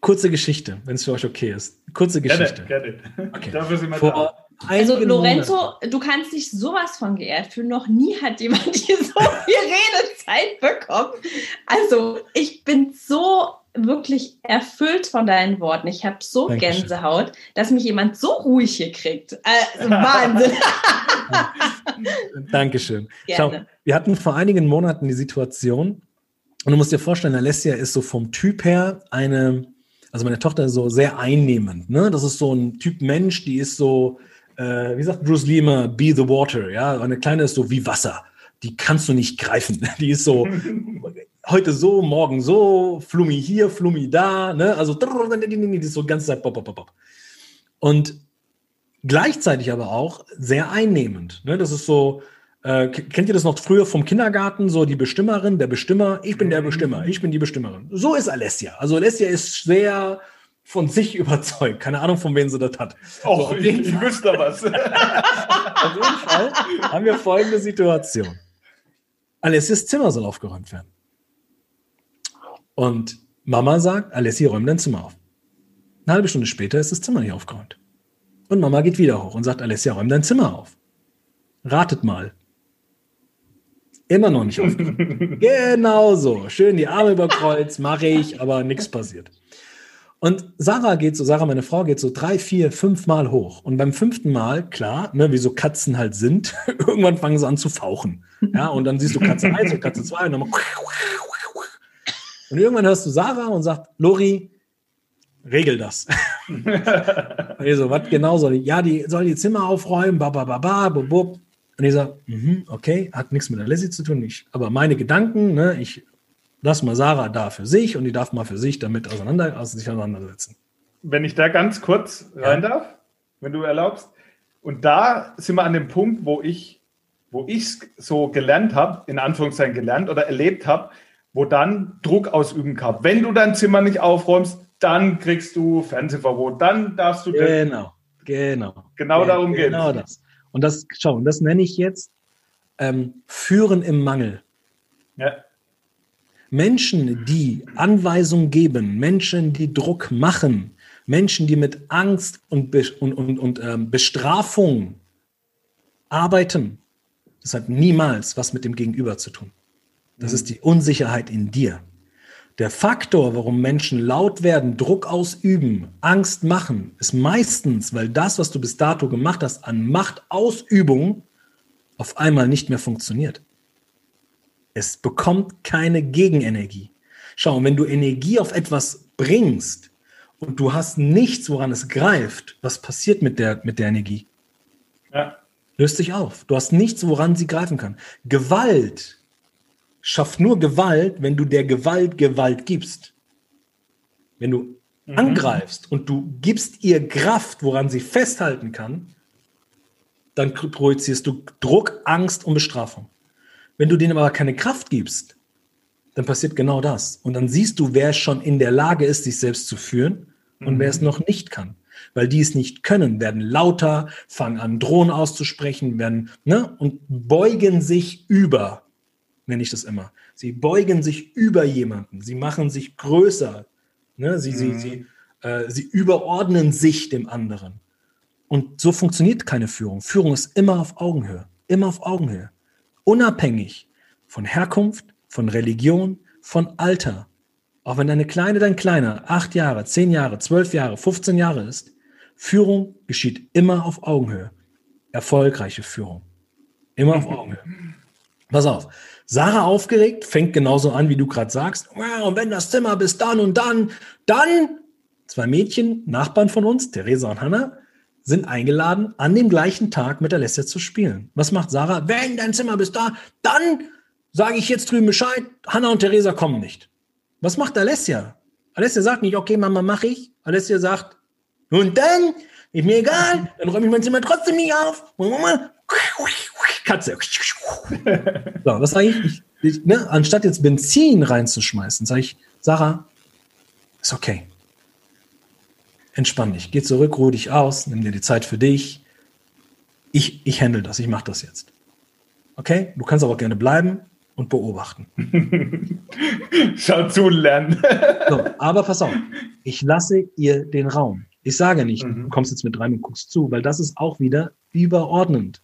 Kurze Geschichte, wenn es für euch okay ist. Kurze Geschichte. Gerne, gerne.
Okay. Dafür sind wir Vor da. Also Lorenzo, du kannst dich sowas von geehrt fühlen. Noch nie hat jemand <laughs> hier so viel Redezeit bekommen. Also ich bin so wirklich erfüllt von deinen Worten. Ich habe so Dankeschön. Gänsehaut, dass mich jemand so ruhig hier kriegt. Also Wahnsinn. <laughs>
Dankeschön. Gerne. Schau, wir hatten vor einigen Monaten die Situation, und du musst dir vorstellen, Alessia ist so vom Typ her eine, also meine Tochter ist so sehr einnehmend. Ne? Das ist so ein Typ Mensch, die ist so, äh, wie sagt Bruce immer, be the water. Ja, eine kleine ist so wie Wasser. Die kannst du nicht greifen. <laughs> Die ist so heute so, morgen so, Flummi hier, Flummi da. Ne? Also die ist so ganze Zeit. Bop, bop, bop. Und gleichzeitig aber auch sehr einnehmend. Ne? Das ist so, äh, kennt ihr das noch früher vom Kindergarten? So die Bestimmerin, der Bestimmer. Ich bin der Bestimmer, ich bin die Bestimmerin. So ist Alessia. Also Alessia ist sehr von sich <laughs> überzeugt. Keine Ahnung, von wem sie das hat.
Och, so, ich, ich wüsste was. <laughs> <laughs>
auf jeden Fall haben wir folgende Situation. Alessias Zimmer soll aufgeräumt werden. Und Mama sagt, Alessia, räum dein Zimmer auf. Eine halbe Stunde später ist das Zimmer nicht aufgeräumt. Und Mama geht wieder hoch und sagt, Alessia, räum dein Zimmer auf. Ratet mal, Immer noch nicht aufgeräumt. <laughs> genau so. Schön die Arme über Kreuz, mache ich, aber nichts passiert. Und Sarah geht so, Sarah, meine Frau, geht so drei, vier, fünf Mal hoch. Und beim fünften Mal, klar, ne, wie so Katzen halt sind, <laughs> irgendwann fangen sie an zu fauchen. Ja, und dann siehst du Katze 1 und Katze 2 und dann Und irgendwann hörst du Sarah und sagt, Lori, regel das. <laughs> also, was genau soll ich? Ja, die soll die Zimmer aufräumen, ba, ba, ba, ba, bub, bub. Und ich sage, mm okay, hat nichts mit der Leslie zu tun. Ich, aber meine Gedanken, ne, ich lasse mal Sarah da für sich und die darf mal für sich damit auseinander, also sich auseinandersetzen.
Wenn ich da ganz kurz rein ja. darf, wenn du erlaubst. Und da sind wir an dem Punkt, wo ich wo ich so gelernt habe, in Anführungszeichen gelernt oder erlebt habe, wo dann Druck ausüben kann. Wenn du dein Zimmer nicht aufräumst, dann kriegst du Fernsehverbot, dann darfst du.
Genau, genau.
Genau darum geht es. Genau
das. Und das, schau, und das nenne ich jetzt ähm, Führen im Mangel. Ja. Menschen, die Anweisungen geben, Menschen, die Druck machen, Menschen, die mit Angst und, Be und, und, und ähm, Bestrafung arbeiten, das hat niemals was mit dem Gegenüber zu tun. Das mhm. ist die Unsicherheit in dir. Der Faktor, warum Menschen laut werden, Druck ausüben, Angst machen, ist meistens, weil das, was du bis dato gemacht hast an Machtausübung, auf einmal nicht mehr funktioniert. Es bekommt keine Gegenenergie. Schau, wenn du Energie auf etwas bringst und du hast nichts, woran es greift, was passiert mit der, mit der Energie? Ja. Löst sich auf. Du hast nichts, woran sie greifen kann. Gewalt schafft nur Gewalt, wenn du der Gewalt Gewalt gibst. Wenn du mhm. angreifst und du gibst ihr Kraft, woran sie festhalten kann, dann projizierst du Druck, Angst und Bestrafung. Wenn du denen aber keine Kraft gibst, dann passiert genau das. Und dann siehst du, wer schon in der Lage ist, sich selbst zu führen und mhm. wer es noch nicht kann. Weil die es nicht können, werden lauter, fangen an, Drohnen auszusprechen, werden, ne, und beugen sich über, nenne ich das immer. Sie beugen sich über jemanden, sie machen sich größer, ne, sie, mhm. sie, sie, äh, sie überordnen sich dem anderen. Und so funktioniert keine Führung. Führung ist immer auf Augenhöhe, immer auf Augenhöhe. Unabhängig von Herkunft, von Religion, von Alter. Auch wenn deine Kleine dein Kleiner acht Jahre, zehn Jahre, zwölf Jahre, 15 Jahre ist, Führung geschieht immer auf Augenhöhe. Erfolgreiche Führung. Immer auf <laughs> Augenhöhe. Pass auf. Sarah aufgeregt, fängt genauso an, wie du gerade sagst. Und wenn das Zimmer bis dann und dann, dann zwei Mädchen, Nachbarn von uns, Theresa und Hannah, sind eingeladen, an dem gleichen Tag mit Alessia zu spielen. Was macht Sarah? Wenn dein Zimmer bis da, dann sage ich jetzt drüben Bescheid, Hanna und Theresa kommen nicht. Was macht Alessia? Alessia sagt nicht, okay, Mama, mache ich. Alessia sagt, und dann, ist mir egal, dann räume ich mein Zimmer trotzdem nicht auf. Katze. <laughs> So, was sage ich? ich, ne? Anstatt jetzt Benzin reinzuschmeißen, sage ich, Sarah, ist okay. Entspann dich, geh zurück, ruh dich aus, nimm dir die Zeit für dich. Ich, ich handle das, ich mache das jetzt. Okay? Du kannst aber gerne bleiben und beobachten. <laughs>
Schau zu lernen.
so, aber pass auf, ich lasse ihr den Raum. Ich sage nicht, mhm. du kommst jetzt mit rein und guckst zu, weil das ist auch wieder überordnend.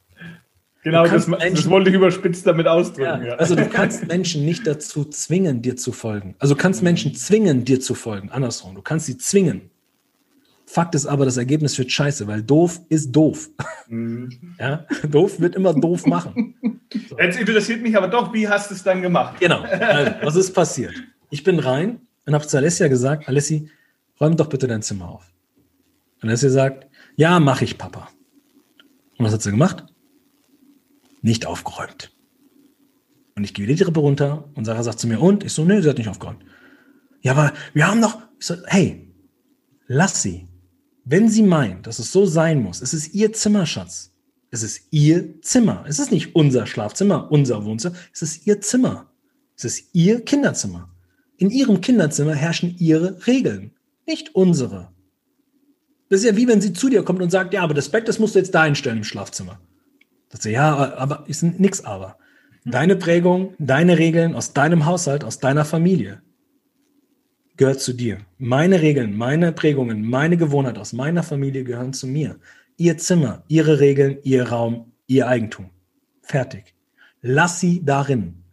Genau, das, Menschen, das, wollte ich überspitzt damit ausdrücken.
Ja, ja. Also du <laughs> kannst Menschen nicht dazu zwingen, dir zu folgen. Also du kannst Menschen zwingen, dir zu folgen. Andersrum, du kannst sie zwingen. Fakt ist aber, das Ergebnis wird scheiße, weil doof ist doof. Mhm. <laughs> Ja, doof wird immer doof machen.
So. <laughs> Jetzt interessiert mich aber doch, wie hast du es dann gemacht?
Genau. Also, was ist passiert? Ich bin rein und habe zu Alessia gesagt, Alessi, räum doch bitte dein Zimmer auf. Und Alessia sagt, ja, mache ich, Papa. Und was hat sie gemacht? Nicht aufgeräumt. Und ich gehe die Treppe runter und Sarah sagt zu mir, und? Ich so, nee, sie hat nicht aufgeräumt. Ja, aber wir haben doch, ich so, hey, lass sie. Wenn sie meint, dass es so sein muss, es ist ihr Zimmerschatz. Es ist ihr Zimmer. Es ist nicht unser Schlafzimmer, unser Wohnzimmer. Es ist ihr Zimmer. Es ist ihr Kinderzimmer. In ihrem Kinderzimmer herrschen ihre Regeln, nicht unsere. Das ist ja wie wenn sie zu dir kommt und sagt, ja, aber das Bett, das musst du jetzt da einstellen im Schlafzimmer. Ist ja, aber, aber ist nix aber. Deine Prägung, deine Regeln aus deinem Haushalt, aus deiner Familie gehört zu dir. Meine Regeln, meine Prägungen, meine Gewohnheit aus meiner Familie gehören zu mir. Ihr Zimmer, ihre Regeln, ihr Raum, ihr Eigentum. Fertig. Lass sie darin.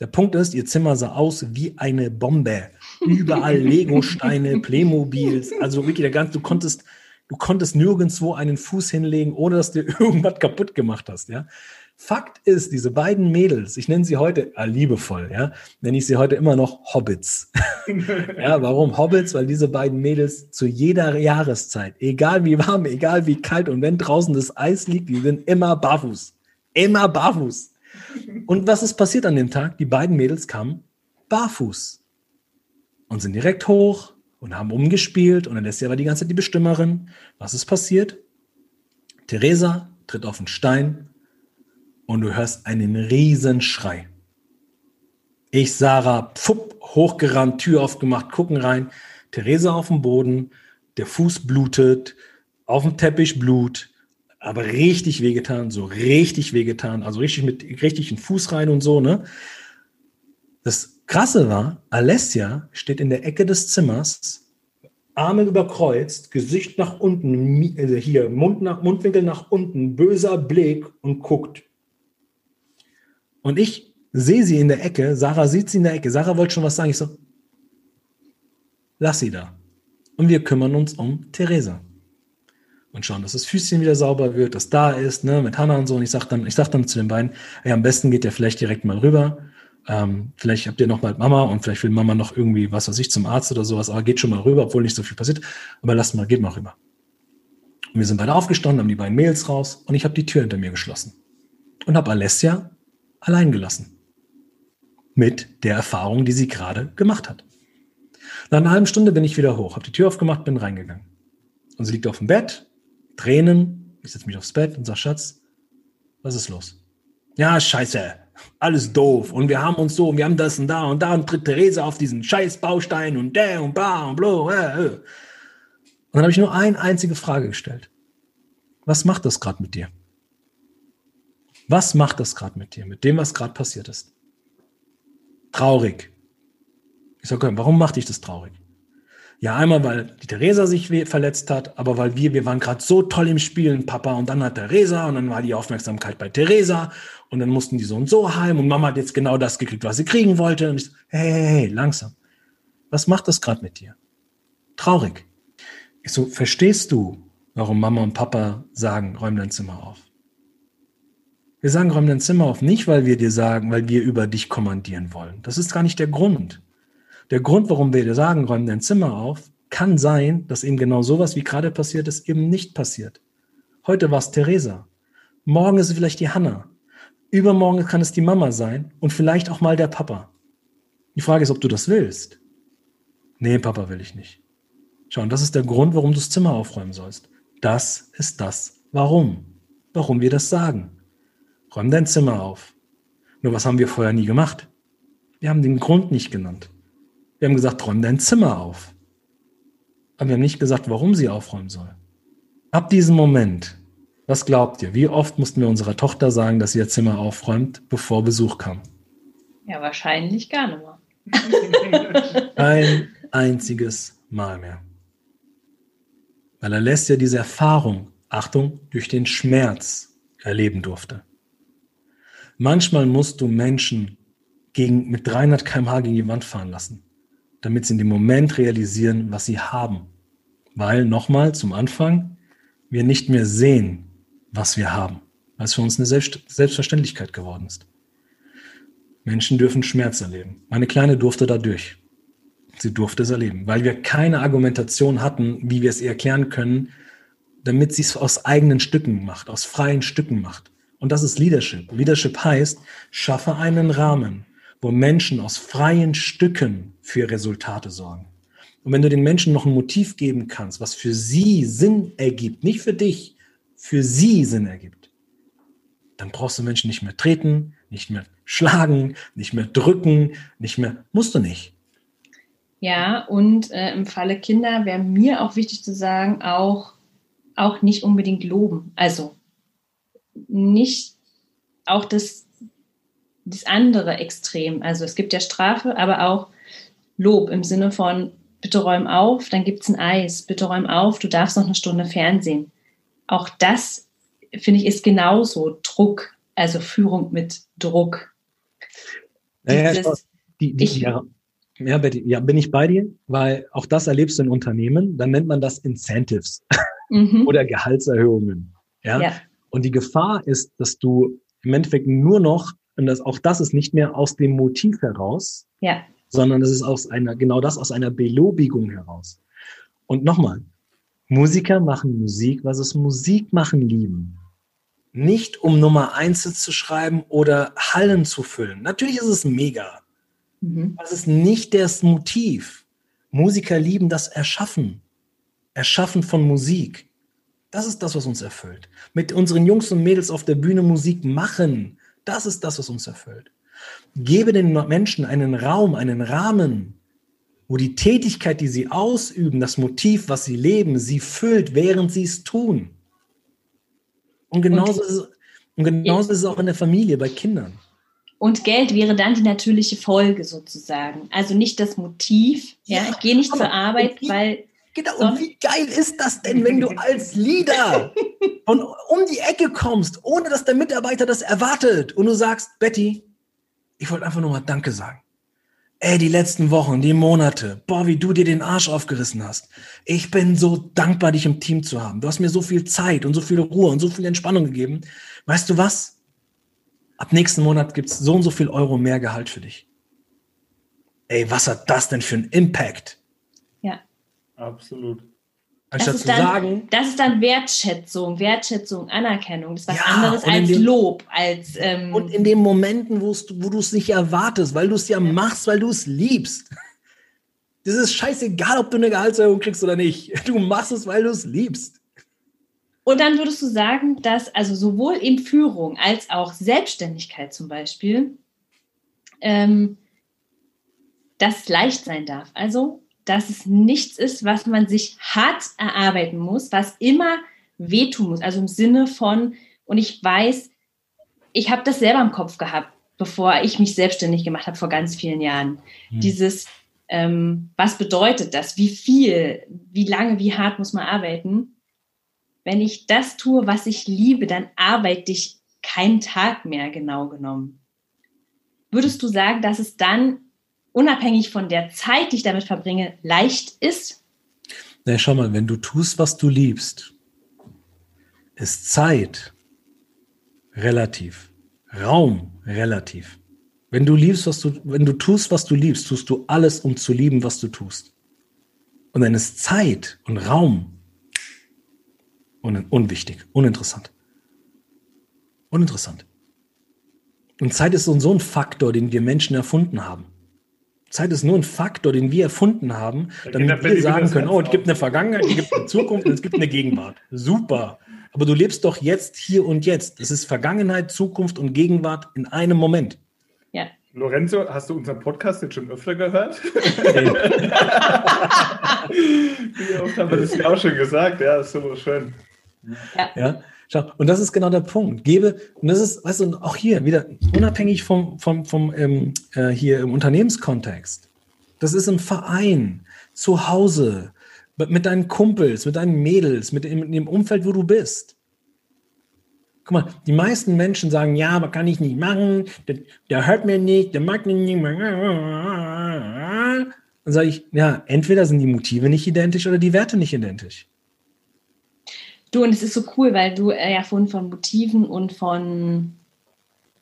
Der Punkt ist, ihr Zimmer sah aus wie eine Bombe. Überall <laughs> Lego-Steine, Playmobils. Also wirklich der ganze, du konntest, du konntest nirgendwo einen Fuß hinlegen, ohne dass du <laughs> irgendwas kaputt gemacht hast, ja. Fakt ist, diese beiden Mädels, ich nenne sie heute äh, liebevoll, ja, nenne ich sie heute immer noch Hobbits. <laughs> ja, warum Hobbits? Weil diese beiden Mädels zu jeder Jahreszeit, egal wie warm, egal wie kalt und wenn draußen das Eis liegt, die sind immer barfuß. Immer barfuß. Und was ist passiert an dem Tag? Die beiden Mädels kamen barfuß und sind direkt hoch und haben umgespielt und sie aber die ganze Zeit die Bestimmerin. Was ist passiert? Theresa tritt auf den Stein und du hörst einen riesen Schrei. Ich, Sarah, pfupp, hochgerannt, Tür aufgemacht, gucken rein. Theresa auf dem Boden, der Fuß blutet, auf dem Teppich Blut, aber richtig wehgetan, so richtig wehgetan, also richtig mit richtig in Fuß rein und so, ne? Das Krasse war, Alessia steht in der Ecke des Zimmers, Arme überkreuzt, Gesicht nach unten, also hier, Mund nach, Mundwinkel nach unten, böser Blick und guckt. Und ich sehe sie in der Ecke, Sarah sieht sie in der Ecke. Sarah wollte schon was sagen. Ich so, lass sie da. Und wir kümmern uns um Theresa. Und schauen, dass das Füßchen wieder sauber wird, dass da ist, ne, mit Hannah und so. Und ich sag dann, sag dann zu den beiden, ey, am besten geht ihr vielleicht direkt mal rüber. Ähm, vielleicht habt ihr noch mal Mama und vielleicht will Mama noch irgendwie, was weiß ich, zum Arzt oder sowas, aber geht schon mal rüber, obwohl nicht so viel passiert. Aber lasst mal, geht mal rüber. Und wir sind beide aufgestanden, haben die beiden Mails raus und ich habe die Tür hinter mir geschlossen. Und habe Alessia allein gelassen. Mit der Erfahrung, die sie gerade gemacht hat. Nach einer halben Stunde bin ich wieder hoch, habe die Tür aufgemacht, bin reingegangen. Und sie liegt auf dem Bett, Tränen. Ich setze mich aufs Bett und sage, Schatz, was ist los? Ja, scheiße, alles doof. Und wir haben uns so, und wir haben das und da und da und tritt Therese auf diesen scheiß Baustein und der und bla und bla. Äh, äh. Und dann habe ich nur eine einzige Frage gestellt. Was macht das gerade mit dir? Was macht das gerade mit dir, mit dem, was gerade passiert ist? Traurig. Ich sage, warum macht dich das traurig? Ja, einmal, weil die Theresa sich verletzt hat, aber weil wir, wir waren gerade so toll im Spielen, Papa, und dann hat Theresa und dann war die Aufmerksamkeit bei Theresa und dann mussten die so und so heim und Mama hat jetzt genau das gekriegt, was sie kriegen wollte. Und ich so, hey, hey, hey, langsam. Was macht das gerade mit dir? Traurig. Ich so, verstehst du, warum Mama und Papa sagen, räum dein Zimmer auf? Wir sagen, räum dein Zimmer auf, nicht weil wir dir sagen, weil wir über dich kommandieren wollen. Das ist gar nicht der Grund. Der Grund, warum wir dir sagen, räum dein Zimmer auf, kann sein, dass eben genau sowas, wie gerade passiert ist, eben nicht passiert. Heute war es Theresa. Morgen ist es vielleicht die Hanna. Übermorgen kann es die Mama sein und vielleicht auch mal der Papa. Die Frage ist, ob du das willst. Nee, Papa will ich nicht. Schau, und das ist der Grund, warum du das Zimmer aufräumen sollst. Das ist das Warum. Warum wir das sagen. Räum dein Zimmer auf. Nur was haben wir vorher nie gemacht? Wir haben den Grund nicht genannt. Wir haben gesagt, räum dein Zimmer auf. Aber wir haben nicht gesagt, warum sie aufräumen soll. Ab diesem Moment, was glaubt ihr, wie oft mussten wir unserer Tochter sagen, dass sie ihr Zimmer aufräumt, bevor Besuch kam?
Ja, wahrscheinlich gar nicht mehr. <laughs>
Ein einziges Mal mehr. Weil er lässt ja diese Erfahrung, Achtung, durch den Schmerz erleben durfte. Manchmal musst du Menschen gegen, mit 300 km/h gegen die Wand fahren lassen damit sie in dem Moment realisieren, was sie haben. Weil, nochmal zum Anfang, wir nicht mehr sehen, was wir haben, weil es für uns eine Selbstverständlichkeit geworden ist. Menschen dürfen Schmerz erleben. Meine Kleine durfte da durch. Sie durfte es erleben, weil wir keine Argumentation hatten, wie wir es ihr erklären können, damit sie es aus eigenen Stücken macht, aus freien Stücken macht. Und das ist Leadership. Leadership heißt, schaffe einen Rahmen, wo Menschen aus freien Stücken für Resultate sorgen. Und wenn du den Menschen noch ein Motiv geben kannst, was für sie Sinn ergibt, nicht für dich, für sie Sinn ergibt, dann brauchst du Menschen nicht mehr treten, nicht mehr schlagen, nicht mehr drücken, nicht mehr, musst du nicht.
Ja, und äh, im Falle Kinder wäre mir auch wichtig zu sagen, auch, auch nicht unbedingt loben. Also nicht auch das das andere Extrem. Also es gibt ja Strafe, aber auch Lob im Sinne von, bitte räum auf, dann gibt es ein Eis, bitte räum auf, du darfst noch eine Stunde Fernsehen. Auch das, finde ich, ist genauso Druck, also Führung mit Druck.
Naja, Dieses, die, die, ich, ja, ja, Betty, ja, bin ich bei dir, weil auch das erlebst du in Unternehmen, dann nennt man das Incentives <laughs> mhm. oder Gehaltserhöhungen. Ja? ja. Und die Gefahr ist, dass du im Endeffekt nur noch und das, auch das ist nicht mehr aus dem Motiv heraus, ja. sondern es ist aus einer, genau das aus einer Belobigung heraus. Und nochmal, Musiker machen Musik, was es Musik machen lieben. Nicht um Nummer eins zu schreiben oder Hallen zu füllen. Natürlich ist es mega. Mhm. Das ist nicht das Motiv. Musiker lieben das Erschaffen. Erschaffen von Musik. Das ist das, was uns erfüllt. Mit unseren Jungs und Mädels auf der Bühne Musik machen. Das ist das, was uns erfüllt. Gebe den Menschen einen Raum, einen Rahmen, wo die Tätigkeit, die sie ausüben, das Motiv, was sie leben, sie füllt, während sie es tun. Und genauso, und, ist, es, und genauso ist es auch in der Familie, bei Kindern.
Und Geld wäre dann die natürliche Folge sozusagen. Also nicht das Motiv. Ja, ja ich gehe nicht zur Arbeit, weil
Genau, und wie geil ist das denn, wenn du <laughs> als Leader von um die Ecke kommst, ohne dass der Mitarbeiter das erwartet und du sagst, Betty, ich wollte einfach nur mal Danke sagen. Ey, die letzten Wochen, die Monate, boah, wie du dir den Arsch aufgerissen hast. Ich bin so dankbar, dich im Team zu haben. Du hast mir so viel Zeit und so viel Ruhe und so viel Entspannung gegeben. Weißt du was? Ab nächsten Monat gibt's so und so viel Euro mehr Gehalt für dich. Ey, was hat das denn für einen Impact?
Absolut.
Anstatt das ist, dann, sagen, das ist dann Wertschätzung, Wertschätzung, Anerkennung. Das ist was ja, anderes als dem, Lob. Als,
ähm, und in den Momenten, wo du es nicht erwartest, weil du es ja, ja machst, weil du es liebst. Das ist scheißegal, ob du eine Gehaltserhöhung kriegst oder nicht. Du machst es, weil du es liebst.
Und dann würdest du sagen, dass also sowohl in Führung als auch Selbstständigkeit zum Beispiel, ähm, das leicht sein darf. Also dass es nichts ist, was man sich hart erarbeiten muss, was immer wehtun muss. Also im Sinne von, und ich weiß, ich habe das selber im Kopf gehabt, bevor ich mich selbstständig gemacht habe vor ganz vielen Jahren. Hm. Dieses, ähm, was bedeutet das? Wie viel, wie lange, wie hart muss man arbeiten? Wenn ich das tue, was ich liebe, dann arbeite ich keinen Tag mehr genau genommen. Würdest du sagen, dass es dann unabhängig von der Zeit, die ich damit verbringe, leicht ist?
Na, schau mal, wenn du tust, was du liebst, ist Zeit relativ, Raum relativ. Wenn du liebst, was du, wenn du tust, was du liebst, tust du alles, um zu lieben, was du tust. Und dann ist Zeit und Raum un unwichtig, uninteressant. Uninteressant. Und Zeit ist so ein Faktor, den wir Menschen erfunden haben. Zeit ist nur ein Faktor, den wir erfunden haben, damit wir sagen können, oh, es gibt eine Vergangenheit, es gibt eine Zukunft und es gibt eine Gegenwart. Super. Aber du lebst doch jetzt, hier und jetzt. Es ist Vergangenheit, Zukunft und Gegenwart in einem Moment.
Ja. Lorenzo, hast du unseren Podcast jetzt schon öfter gehört? Wie oft <laughs> haben wir das ja auch schon gesagt? Ja, ist so schön.
Ja. ja. Und das ist genau der Punkt. Gebe, und das ist, weißt du, auch hier wieder unabhängig vom, vom, vom ähm, äh, hier im Unternehmenskontext. Das ist im Verein, zu Hause, mit deinen Kumpels, mit deinen Mädels, mit dem, mit dem Umfeld, wo du bist. Guck mal, die meisten Menschen sagen, ja, aber kann ich nicht machen, der, der hört mir nicht, der mag mich nicht. Dann sage ich, ja, entweder sind die Motive nicht identisch oder die Werte nicht identisch.
Du, und es ist so cool, weil du äh, ja vorhin von Motiven und von,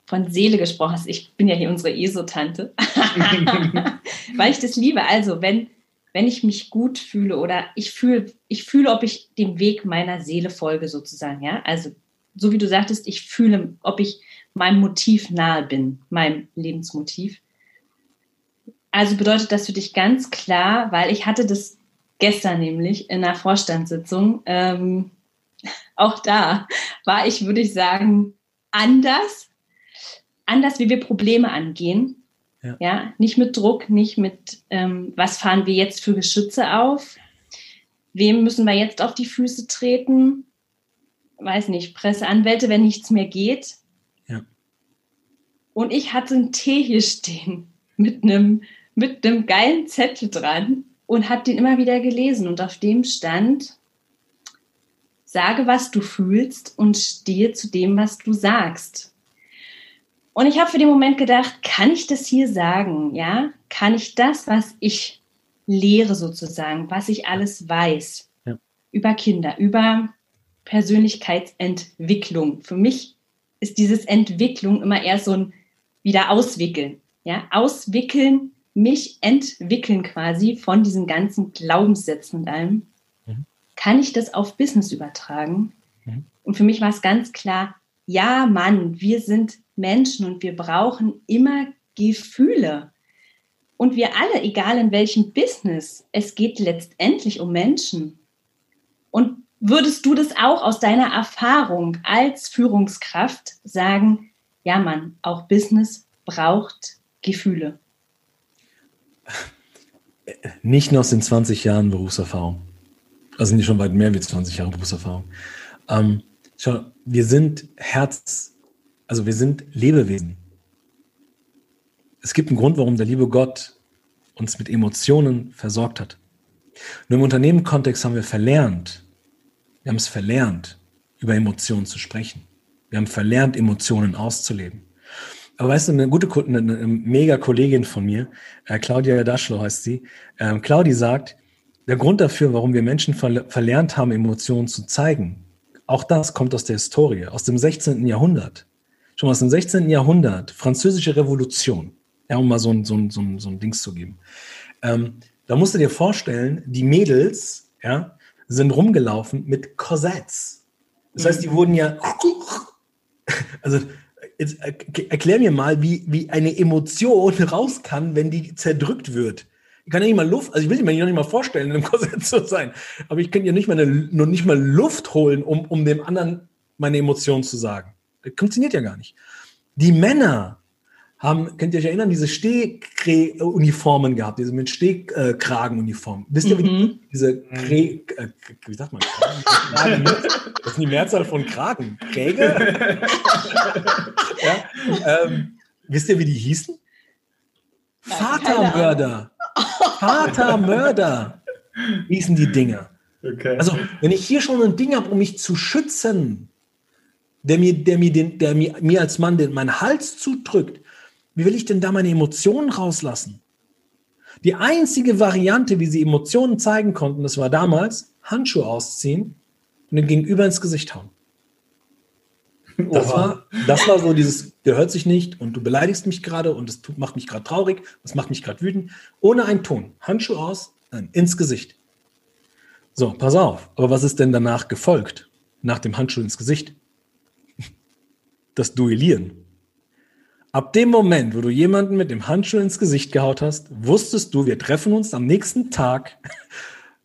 von Seele gesprochen hast. Ich bin ja hier unsere ESO-Tante, <laughs> weil ich das liebe. Also, wenn, wenn ich mich gut fühle oder ich fühle, ich fühle, ob ich dem Weg meiner Seele folge, sozusagen, ja. Also, so wie du sagtest, ich fühle, ob ich meinem Motiv nahe bin, meinem Lebensmotiv. Also bedeutet das für dich ganz klar, weil ich hatte das gestern nämlich in einer Vorstandssitzung. Ähm, auch da war ich, würde ich sagen, anders, anders, wie wir Probleme angehen. Ja, ja nicht mit Druck, nicht mit, ähm, was fahren wir jetzt für Geschütze auf? Wem müssen wir jetzt auf die Füße treten? Weiß nicht, Presseanwälte, wenn nichts mehr geht. Ja. Und ich hatte einen Tee hier stehen mit einem, mit einem geilen Zettel dran und habe den immer wieder gelesen. Und auf dem stand, Sage, was du fühlst und stehe zu dem, was du sagst. Und ich habe für den Moment gedacht, kann ich das hier sagen? Ja, kann ich das, was ich lehre sozusagen, was ich alles weiß ja. über Kinder, über Persönlichkeitsentwicklung. Für mich ist dieses Entwicklung immer eher so ein wieder auswickeln. Ja, auswickeln, mich entwickeln quasi von diesen ganzen Glaubenssätzen und allem kann ich das auf Business übertragen? Mhm. Und für mich war es ganz klar, ja, Mann, wir sind Menschen und wir brauchen immer Gefühle. Und wir alle, egal in welchem Business, es geht letztendlich um Menschen. Und würdest du das auch aus deiner Erfahrung als Führungskraft sagen, ja Mann, auch Business braucht Gefühle?
Nicht nur aus den 20 Jahren Berufserfahrung. Also nicht schon weit mehr wie 20 Jahre Berufserfahrung. Ähm, schau, wir sind Herz, also wir sind Lebewesen. Es gibt einen Grund, warum der liebe Gott uns mit Emotionen versorgt hat. Nur im Unternehmenkontext haben wir verlernt, wir haben es verlernt, über Emotionen zu sprechen. Wir haben verlernt, Emotionen auszuleben. Aber weißt du, eine gute, eine, eine mega Kollegin von mir, äh, Claudia Daschlo heißt sie, äh, Claudi sagt, der Grund dafür, warum wir Menschen verlernt haben, Emotionen zu zeigen, auch das kommt aus der Historie, aus dem 16. Jahrhundert. Schon aus dem 16. Jahrhundert, französische Revolution, ja, um mal so ein, so ein, so ein, so ein Dings zu geben. Ähm, da musst du dir vorstellen, die Mädels ja, sind rumgelaufen mit Korsetts. Das heißt, die wurden ja. Also, jetzt erklär mir mal, wie, wie eine Emotion <laughs> raus kann, wenn die zerdrückt wird. Ich kann ja nicht mal Luft, also ich will mir nicht mal vorstellen, in einem <laughs> Korsett zu sein, aber ich kann ja nicht mal, eine, noch nicht mal Luft holen, um, um dem anderen meine Emotionen zu sagen. Das funktioniert ja gar nicht. Die Männer haben, könnt ihr euch erinnern, diese Stehuniformen gehabt, diese mit Stehkragenuniformen. Wisst ihr, wie
Mhm.
diese Kre äh, wie sagt man? Kragen, <laughs> das ist die Mehrzahl von Kragen. Kräge? <laughs> ja, ähm, wisst ihr, wie die hießen?
Nein,
Vatermörder. Vatermörder hießen die Dinger.
Okay.
Also, wenn ich hier schon ein Ding habe, um mich zu schützen, der mir, der mir, den, der mir, mir als Mann den, meinen Hals zudrückt, wie will ich denn da meine Emotionen rauslassen? Die einzige Variante, wie sie Emotionen zeigen konnten, das war damals Handschuhe ausziehen und den Gegenüber ins Gesicht hauen. Das war, das war so dieses, gehört sich nicht und du beleidigst mich gerade und es tut- macht mich gerade traurig, das macht mich gerade wütend. Ohne einen Ton. Handschuh aus, nein, ins Gesicht. So, pass auf. Aber was ist denn danach gefolgt? Nach dem Handschuh ins Gesicht? Das Duellieren. Ab dem Moment, wo du jemanden mit dem Handschuh ins Gesicht gehaut hast, wusstest du, wir treffen uns am nächsten Tag.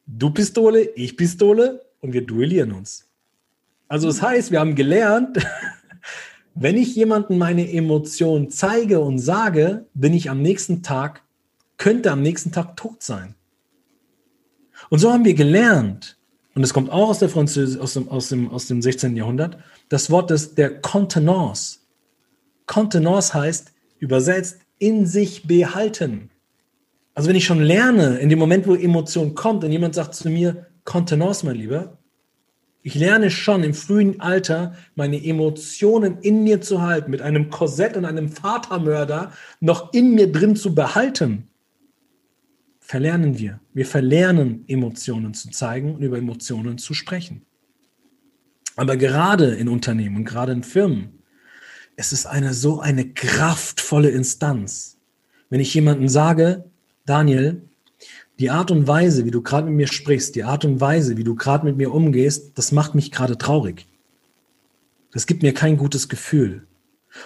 Du Pistole, ich Pistole und wir duellieren uns. Also das heißt, wir haben gelernt, <laughs> wenn ich jemanden meine Emotionen zeige und sage, bin ich am nächsten Tag, könnte am nächsten Tag tot sein. Und so haben wir gelernt, und es kommt auch aus, der Französ aus, dem, aus, dem, aus dem 16. Jahrhundert, das Wort des, der Contenance. Contenance heißt übersetzt in sich behalten. Also wenn ich schon lerne, in dem Moment, wo Emotion kommt und jemand sagt zu mir, Contenance, mein Lieber, ich lerne schon im frühen Alter, meine Emotionen in mir zu halten, mit einem Korsett und einem Vatermörder noch in mir drin zu behalten. Verlernen wir. Wir verlernen, Emotionen zu zeigen und über Emotionen zu sprechen. Aber gerade in Unternehmen gerade in Firmen, es ist eine so eine kraftvolle Instanz. Wenn ich jemanden sage, Daniel, die Art und Weise, wie du gerade mit mir sprichst, die Art und Weise, wie du gerade mit mir umgehst, das macht mich gerade traurig. Das gibt mir kein gutes Gefühl.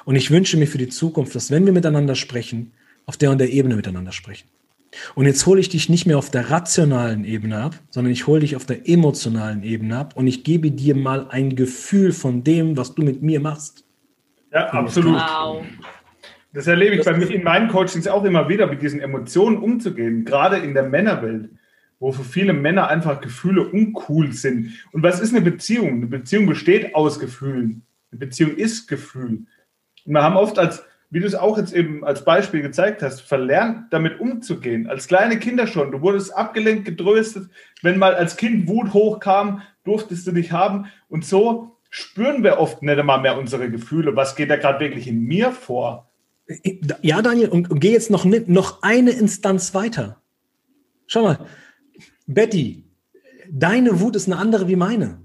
Und ich wünsche mir für die Zukunft, dass wenn wir miteinander sprechen, auf der und der Ebene miteinander sprechen. Und jetzt hole ich dich nicht mehr auf der rationalen Ebene ab, sondern ich hole dich auf der emotionalen Ebene ab und ich gebe dir mal ein Gefühl von dem, was du mit mir machst.
Ja, absolut.
Wow.
Das erlebe ich bei mir in meinen Coachings auch immer wieder, mit diesen Emotionen umzugehen, gerade in der Männerwelt, wo für viele Männer einfach Gefühle uncool sind. Und was ist eine Beziehung? Eine Beziehung besteht aus Gefühlen. Eine Beziehung ist Gefühl. Und wir haben oft als, wie du es auch jetzt eben als Beispiel gezeigt hast, verlernt, damit umzugehen. Als kleine Kinder schon. Du wurdest abgelenkt, getröstet. Wenn mal als Kind Wut hochkam, durftest du dich haben. Und so spüren wir oft nicht einmal mehr unsere Gefühle. Was geht da gerade wirklich in mir vor?
Ja, Daniel, und, und geh jetzt noch, noch eine Instanz weiter. Schau mal, Betty, deine Wut ist eine andere wie meine.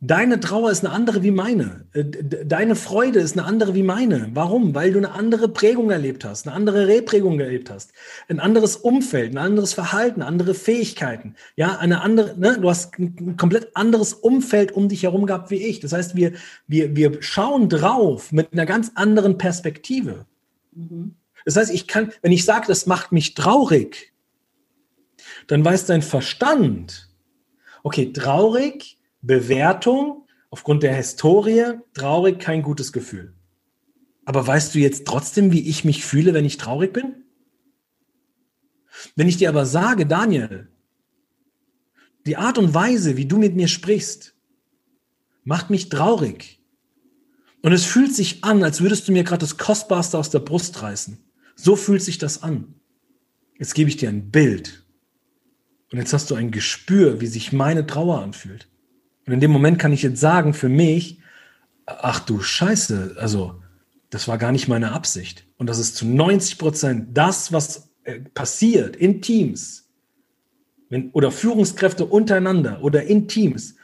Deine Trauer ist eine andere wie meine. Äh, Deine Freude ist eine andere wie meine. Warum? Weil du eine andere Prägung erlebt hast, eine andere Reprägung erlebt hast, ein anderes Umfeld, ein anderes Verhalten, andere Fähigkeiten. Ja, eine andere, ne? du hast ein ein komplett anderes Umfeld um dich herum gehabt wie ich. Das heißt, wir, wir, wir schauen drauf mit einer ganz anderen Perspektive.
Mhm.
Das heißt, ich kann, wenn ich sage, das macht mich traurig, dann weiß dein Verstand, okay, traurig, Bewertung, aufgrund der Historie, traurig, kein gutes Gefühl. Aber weißt du jetzt trotzdem, wie ich mich fühle, wenn ich traurig bin? Wenn ich dir aber sage, Daniel, die Art und Weise, wie du mit mir sprichst, macht mich traurig. Und es fühlt sich an, als würdest du mir gerade das Kostbarste aus der Brust reißen. So fühlt sich das an. Jetzt gebe ich dir ein Bild. Und jetzt hast du ein Gespür, wie sich meine Trauer anfühlt. Und in dem Moment kann ich jetzt sagen, für mich, ach du Scheiße, also das war gar nicht meine Absicht. Und das ist zu 90 Prozent das, was äh, passiert in Teams wenn, oder Führungskräfte untereinander oder in Teams,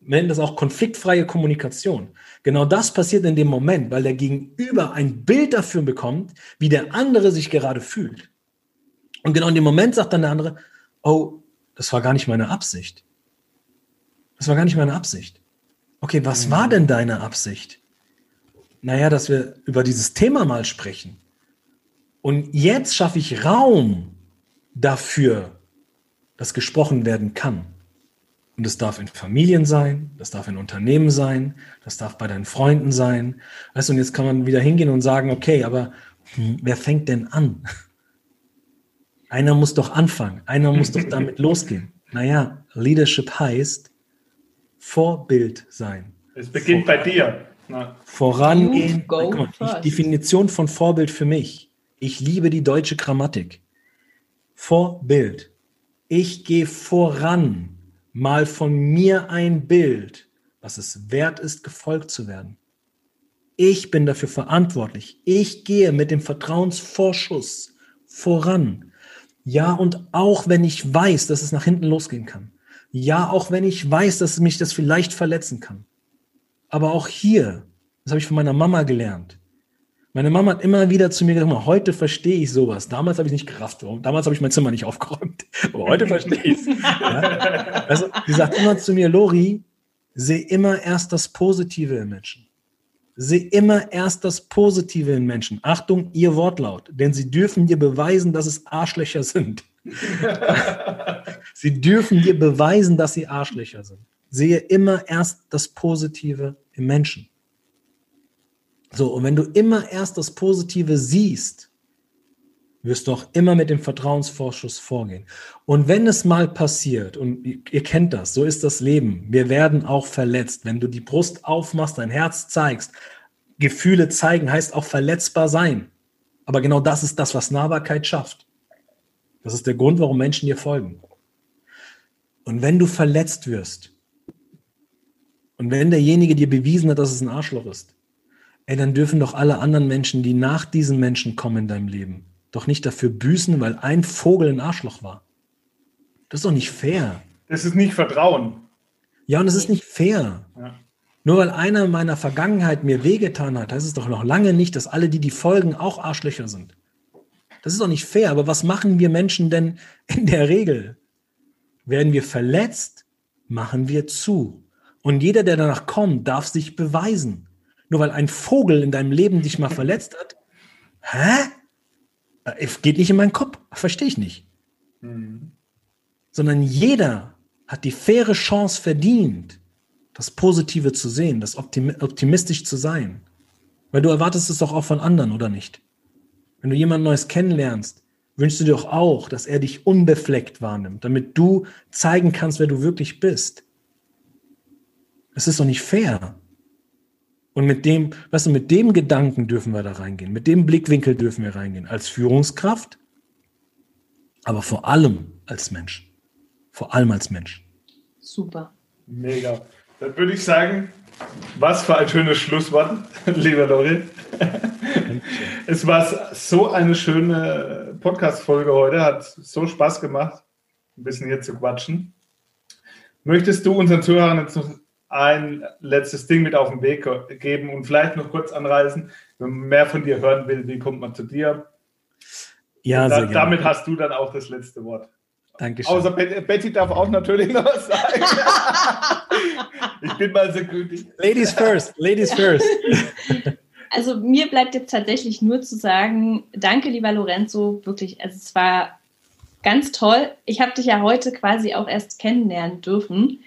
nennen das auch konfliktfreie Kommunikation. Genau das passiert in dem Moment, weil der Gegenüber ein Bild dafür bekommt, wie der andere sich gerade fühlt. Und genau in dem Moment sagt dann der andere, oh, das war gar nicht meine Absicht. Das war gar nicht meine Absicht. Okay, was war denn deine Absicht? Naja, dass wir über dieses Thema mal sprechen. Und jetzt schaffe ich Raum dafür, dass gesprochen werden kann. Und das darf in Familien sein, das darf in Unternehmen sein, das darf bei deinen Freunden sein. Weißt du, und jetzt kann man wieder hingehen und sagen, okay, aber hm, wer fängt denn an? Einer muss doch anfangen, einer muss doch damit <laughs> losgehen. Naja, Leadership heißt Vorbild sein.
Es beginnt Voran, bei dir.
Na. Vorangehen. Mal, die Definition von Vorbild für mich. Ich liebe die deutsche Grammatik. Vorbild. Ich gehe voran. Mal von mir ein Bild, was es wert ist, gefolgt zu werden. Ich bin dafür verantwortlich. Ich gehe mit dem Vertrauensvorschuss voran. Ja, und auch wenn ich weiß, dass es nach hinten losgehen kann. Ja, auch wenn ich weiß, dass mich das vielleicht verletzen kann. Aber auch hier, das habe ich von meiner Mama gelernt. Meine Mama hat immer wieder zu mir gesagt, heute verstehe ich sowas. Damals habe ich nicht gerafft. Damals habe ich mein Zimmer nicht aufgeräumt. <laughs> Aber heute verstehe ich es. <laughs> Ja? Also, sie sagt immer zu mir, Lori, sehe immer erst das Positive im Menschen. Sehe immer erst das Positive in Menschen. Achtung, ihr Wortlaut, denn sie dürfen dir beweisen, dass es Arschlöcher sind. <laughs> sie dürfen dir beweisen, dass sie Arschlöcher sind. Sehe immer erst das Positive im Menschen. So, und wenn du immer erst das Positive siehst, wirst du auch immer mit dem Vertrauensvorschuss vorgehen. Und wenn es mal passiert, und ihr kennt das, so ist das Leben, wir werden auch verletzt. Wenn du die Brust aufmachst, dein Herz zeigst, Gefühle zeigen, heißt auch verletzbar sein. Aber genau das ist das, was Nahbarkeit schafft. Das ist der Grund, warum Menschen dir folgen. Und wenn du verletzt wirst, und wenn derjenige dir bewiesen hat, dass es ein Arschloch ist, ey, dann dürfen doch alle anderen Menschen, die nach diesen Menschen kommen in deinem Leben, doch nicht dafür büßen, weil ein Vogel ein Arschloch war. Das ist doch nicht fair.
Das ist nicht Vertrauen.
Ja, und es ist nicht fair. Ja. Nur weil einer in meiner Vergangenheit mir wehgetan hat, heißt es doch noch lange nicht, dass alle, die die folgen, auch Arschlöcher sind. Das ist doch nicht fair. Aber was machen wir Menschen denn <laughs> in der Regel? Werden wir verletzt, machen wir zu. Und jeder, der danach kommt, darf sich beweisen. Nur weil ein Vogel in deinem Leben dich mal verletzt hat, hä? Äh, geht nicht in meinen Kopf. Verstehe ich nicht. Mhm. Sondern jeder hat die faire Chance verdient, das Positive zu sehen, das optimistisch zu sein. Weil du erwartest es doch auch von anderen, oder nicht? Wenn du jemand Neues kennenlernst, wünschst du dir doch auch, dass er dich unbefleckt wahrnimmt, damit du zeigen kannst, wer du wirklich bist. Das ist doch nicht fair. Und mit dem, weißt du, mit dem Gedanken dürfen wir da reingehen, mit dem Blickwinkel dürfen wir reingehen, als Führungskraft, aber vor allem als Mensch. Vor allem als Mensch.
Super.
Mega. Dann würde ich sagen, was für ein schönes Schlusswort, <laughs> lieber Lori. es war so eine schöne Podcast-Folge heute, hat so Spaß gemacht, ein bisschen hier zu quatschen. Möchtest du unseren Zuhörern jetzt noch ein letztes Ding mit auf den Weg geben und vielleicht noch kurz anreißen, wenn man mehr von dir hören will, wie kommt man zu dir?
Ja,
da, damit hast du dann auch das letzte Wort.
Dankeschön.
Außer Betty darf auch natürlich noch was <laughs> sagen. ich bin mal so gütig.
Ladies first, ladies first. <laughs>
Also mir bleibt jetzt tatsächlich nur zu sagen, danke lieber Lorenzo, wirklich, also es war ganz toll. Ich habe dich ja heute quasi auch erst kennenlernen dürfen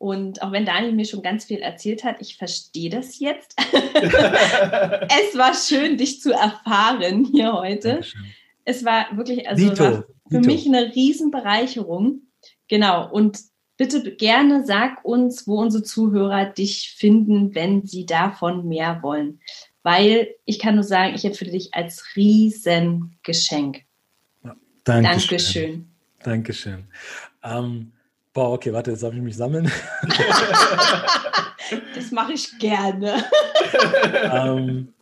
und auch wenn Daniel mir schon ganz viel erzählt hat, ich verstehe das jetzt. <laughs> es war schön, dich zu erfahren hier heute. Dankeschön. Es war wirklich also Dito, war für mich eine Riesenbereicherung. Genau. Und bitte gerne sag uns, wo unsere Zuhörer dich finden, wenn sie davon mehr wollen. Weil ich kann nur sagen, ich empfehle dich als Riesengeschenk.
Ja, Dankeschön.
Dankeschön.
Dankeschön. Ähm, Boah, okay, warte, jetzt darf ich mich sammeln. <laughs>
das mache ich gerne. <laughs>
ähm, äh,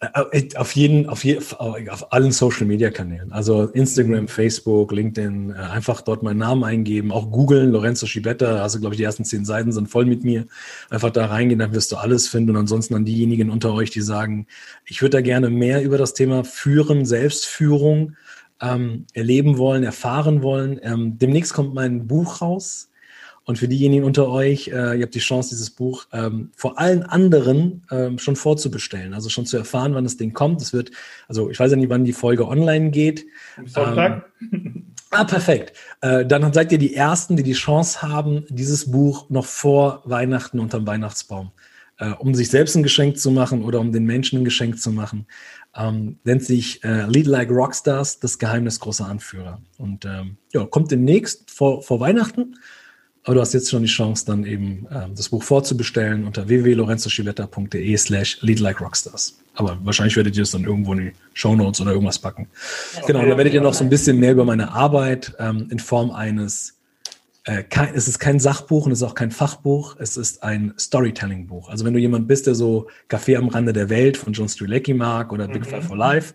auf jeden, auf, je, auf allen Social Media Kanälen, also Instagram, Facebook, LinkedIn, äh, einfach dort meinen Namen eingeben, auch googeln, Lorenzo Schibetta, also glaube ich, die ersten zehn Seiten sind voll mit mir. Einfach da reingehen, dann wirst du alles finden. Und ansonsten an diejenigen unter euch, die sagen, ich würde da gerne mehr über das Thema Führen, Selbstführung ähm, erleben wollen, erfahren wollen. Ähm, demnächst kommt mein Buch raus. Und für diejenigen unter euch, äh, ihr habt die Chance, dieses Buch ähm, vor allen anderen ähm, schon vorzubestellen, also schon zu erfahren, wann das Ding kommt. Es wird, also ich weiß ja nicht, wann die Folge online geht.
Sonntag.
Ähm, ah, perfekt. Äh, dann seid ihr die Ersten, die die Chance haben, dieses Buch noch vor Weihnachten unterm Weihnachtsbaum äh, um sich selbst ein Geschenk zu machen oder um den Menschen ein Geschenk zu machen. Ähm, nennt sich äh, Lead Like Rockstars, das Geheimnis großer Anführer. Und ähm, ja, kommt demnächst vor, vor Weihnachten. Aber du hast jetzt schon die Chance, dann eben ähm, das Buch vorzubestellen unter www.lorenzoschivetta.de slash Lead Like Rockstars. Aber wahrscheinlich werdet ihr es dann irgendwo in die Show Notes oder irgendwas packen. Ja, genau, da werdet ihr noch so ein bisschen mehr über meine Arbeit ähm, in Form eines äh, kein, es ist kein Sachbuch und es ist auch kein Fachbuch, es ist ein Storytelling-Buch. Also wenn du jemand bist, der so Café am Rande der Welt von John Strzelecki mag oder Big mhm. Five for Life,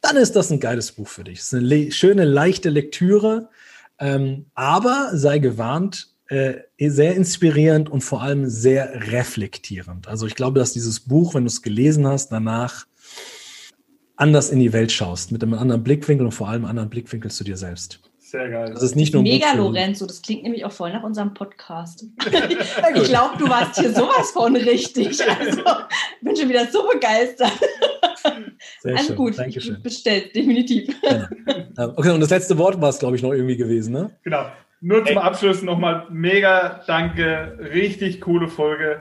dann ist das ein geiles Buch für dich. Es ist eine le schöne, leichte Lektüre, ähm, aber sei gewarnt, sehr inspirierend und vor allem sehr reflektierend. Also ich glaube, dass dieses Buch, wenn du es gelesen hast, danach anders in die Welt schaust, mit einem anderen Blickwinkel und vor allem einem anderen Blickwinkel zu dir selbst.
Sehr geil.
Das ist nicht nur Mega Lorenzo, das klingt nämlich auch voll nach unserem Podcast. <laughs> ich glaube, du warst hier sowas von richtig. Also, ich bin schon wieder so begeistert. Sehr also schön. gut, Dankeschön. bestellt, definitiv. Ja.
Okay, und das letzte Wort war es, glaube ich, noch irgendwie gewesen, ne?
Genau. Nur zum Abschluss nochmal mega danke, richtig coole Folge.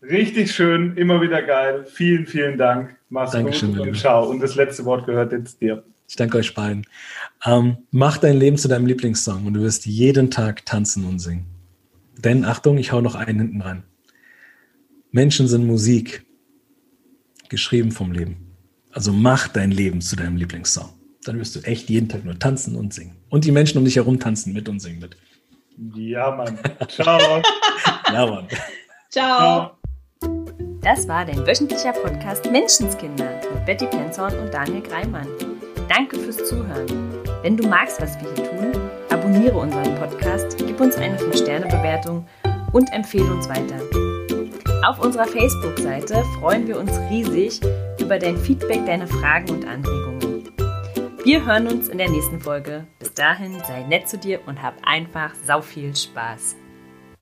Richtig schön, immer wieder geil. Vielen, vielen Dank.
Mach's Dankeschön,
gut und ciao. Und das letzte Wort gehört jetzt dir.
Ich danke euch beiden. Ähm, mach dein Leben zu deinem Lieblingssong und du wirst jeden Tag tanzen und singen. Denn, Achtung, ich hau noch einen hinten rein. Menschen sind Musik, geschrieben vom Leben. Also mach dein Leben zu deinem Lieblingssong. Dann wirst du echt jeden Tag nur tanzen und singen. Und die Menschen um dich herum tanzen mit und singen mit.
Ja, Mann. Ciao. <laughs>
ja, Mann.
Ciao. Das war dein wöchentlicher Podcast Menschenskinder mit Betty Penzorn und Daniel Greimann. Danke fürs Zuhören. Wenn du magst, was wir hier tun, abonniere unseren Podcast, gib uns eine 5-Sterne-Bewertung und empfehle uns weiter. Auf unserer Facebook-Seite freuen wir uns riesig über dein Feedback, deine Fragen und Anregungen. Wir hören uns in der nächsten Folge. Bis dahin, sei nett zu dir und hab einfach sau viel Spaß.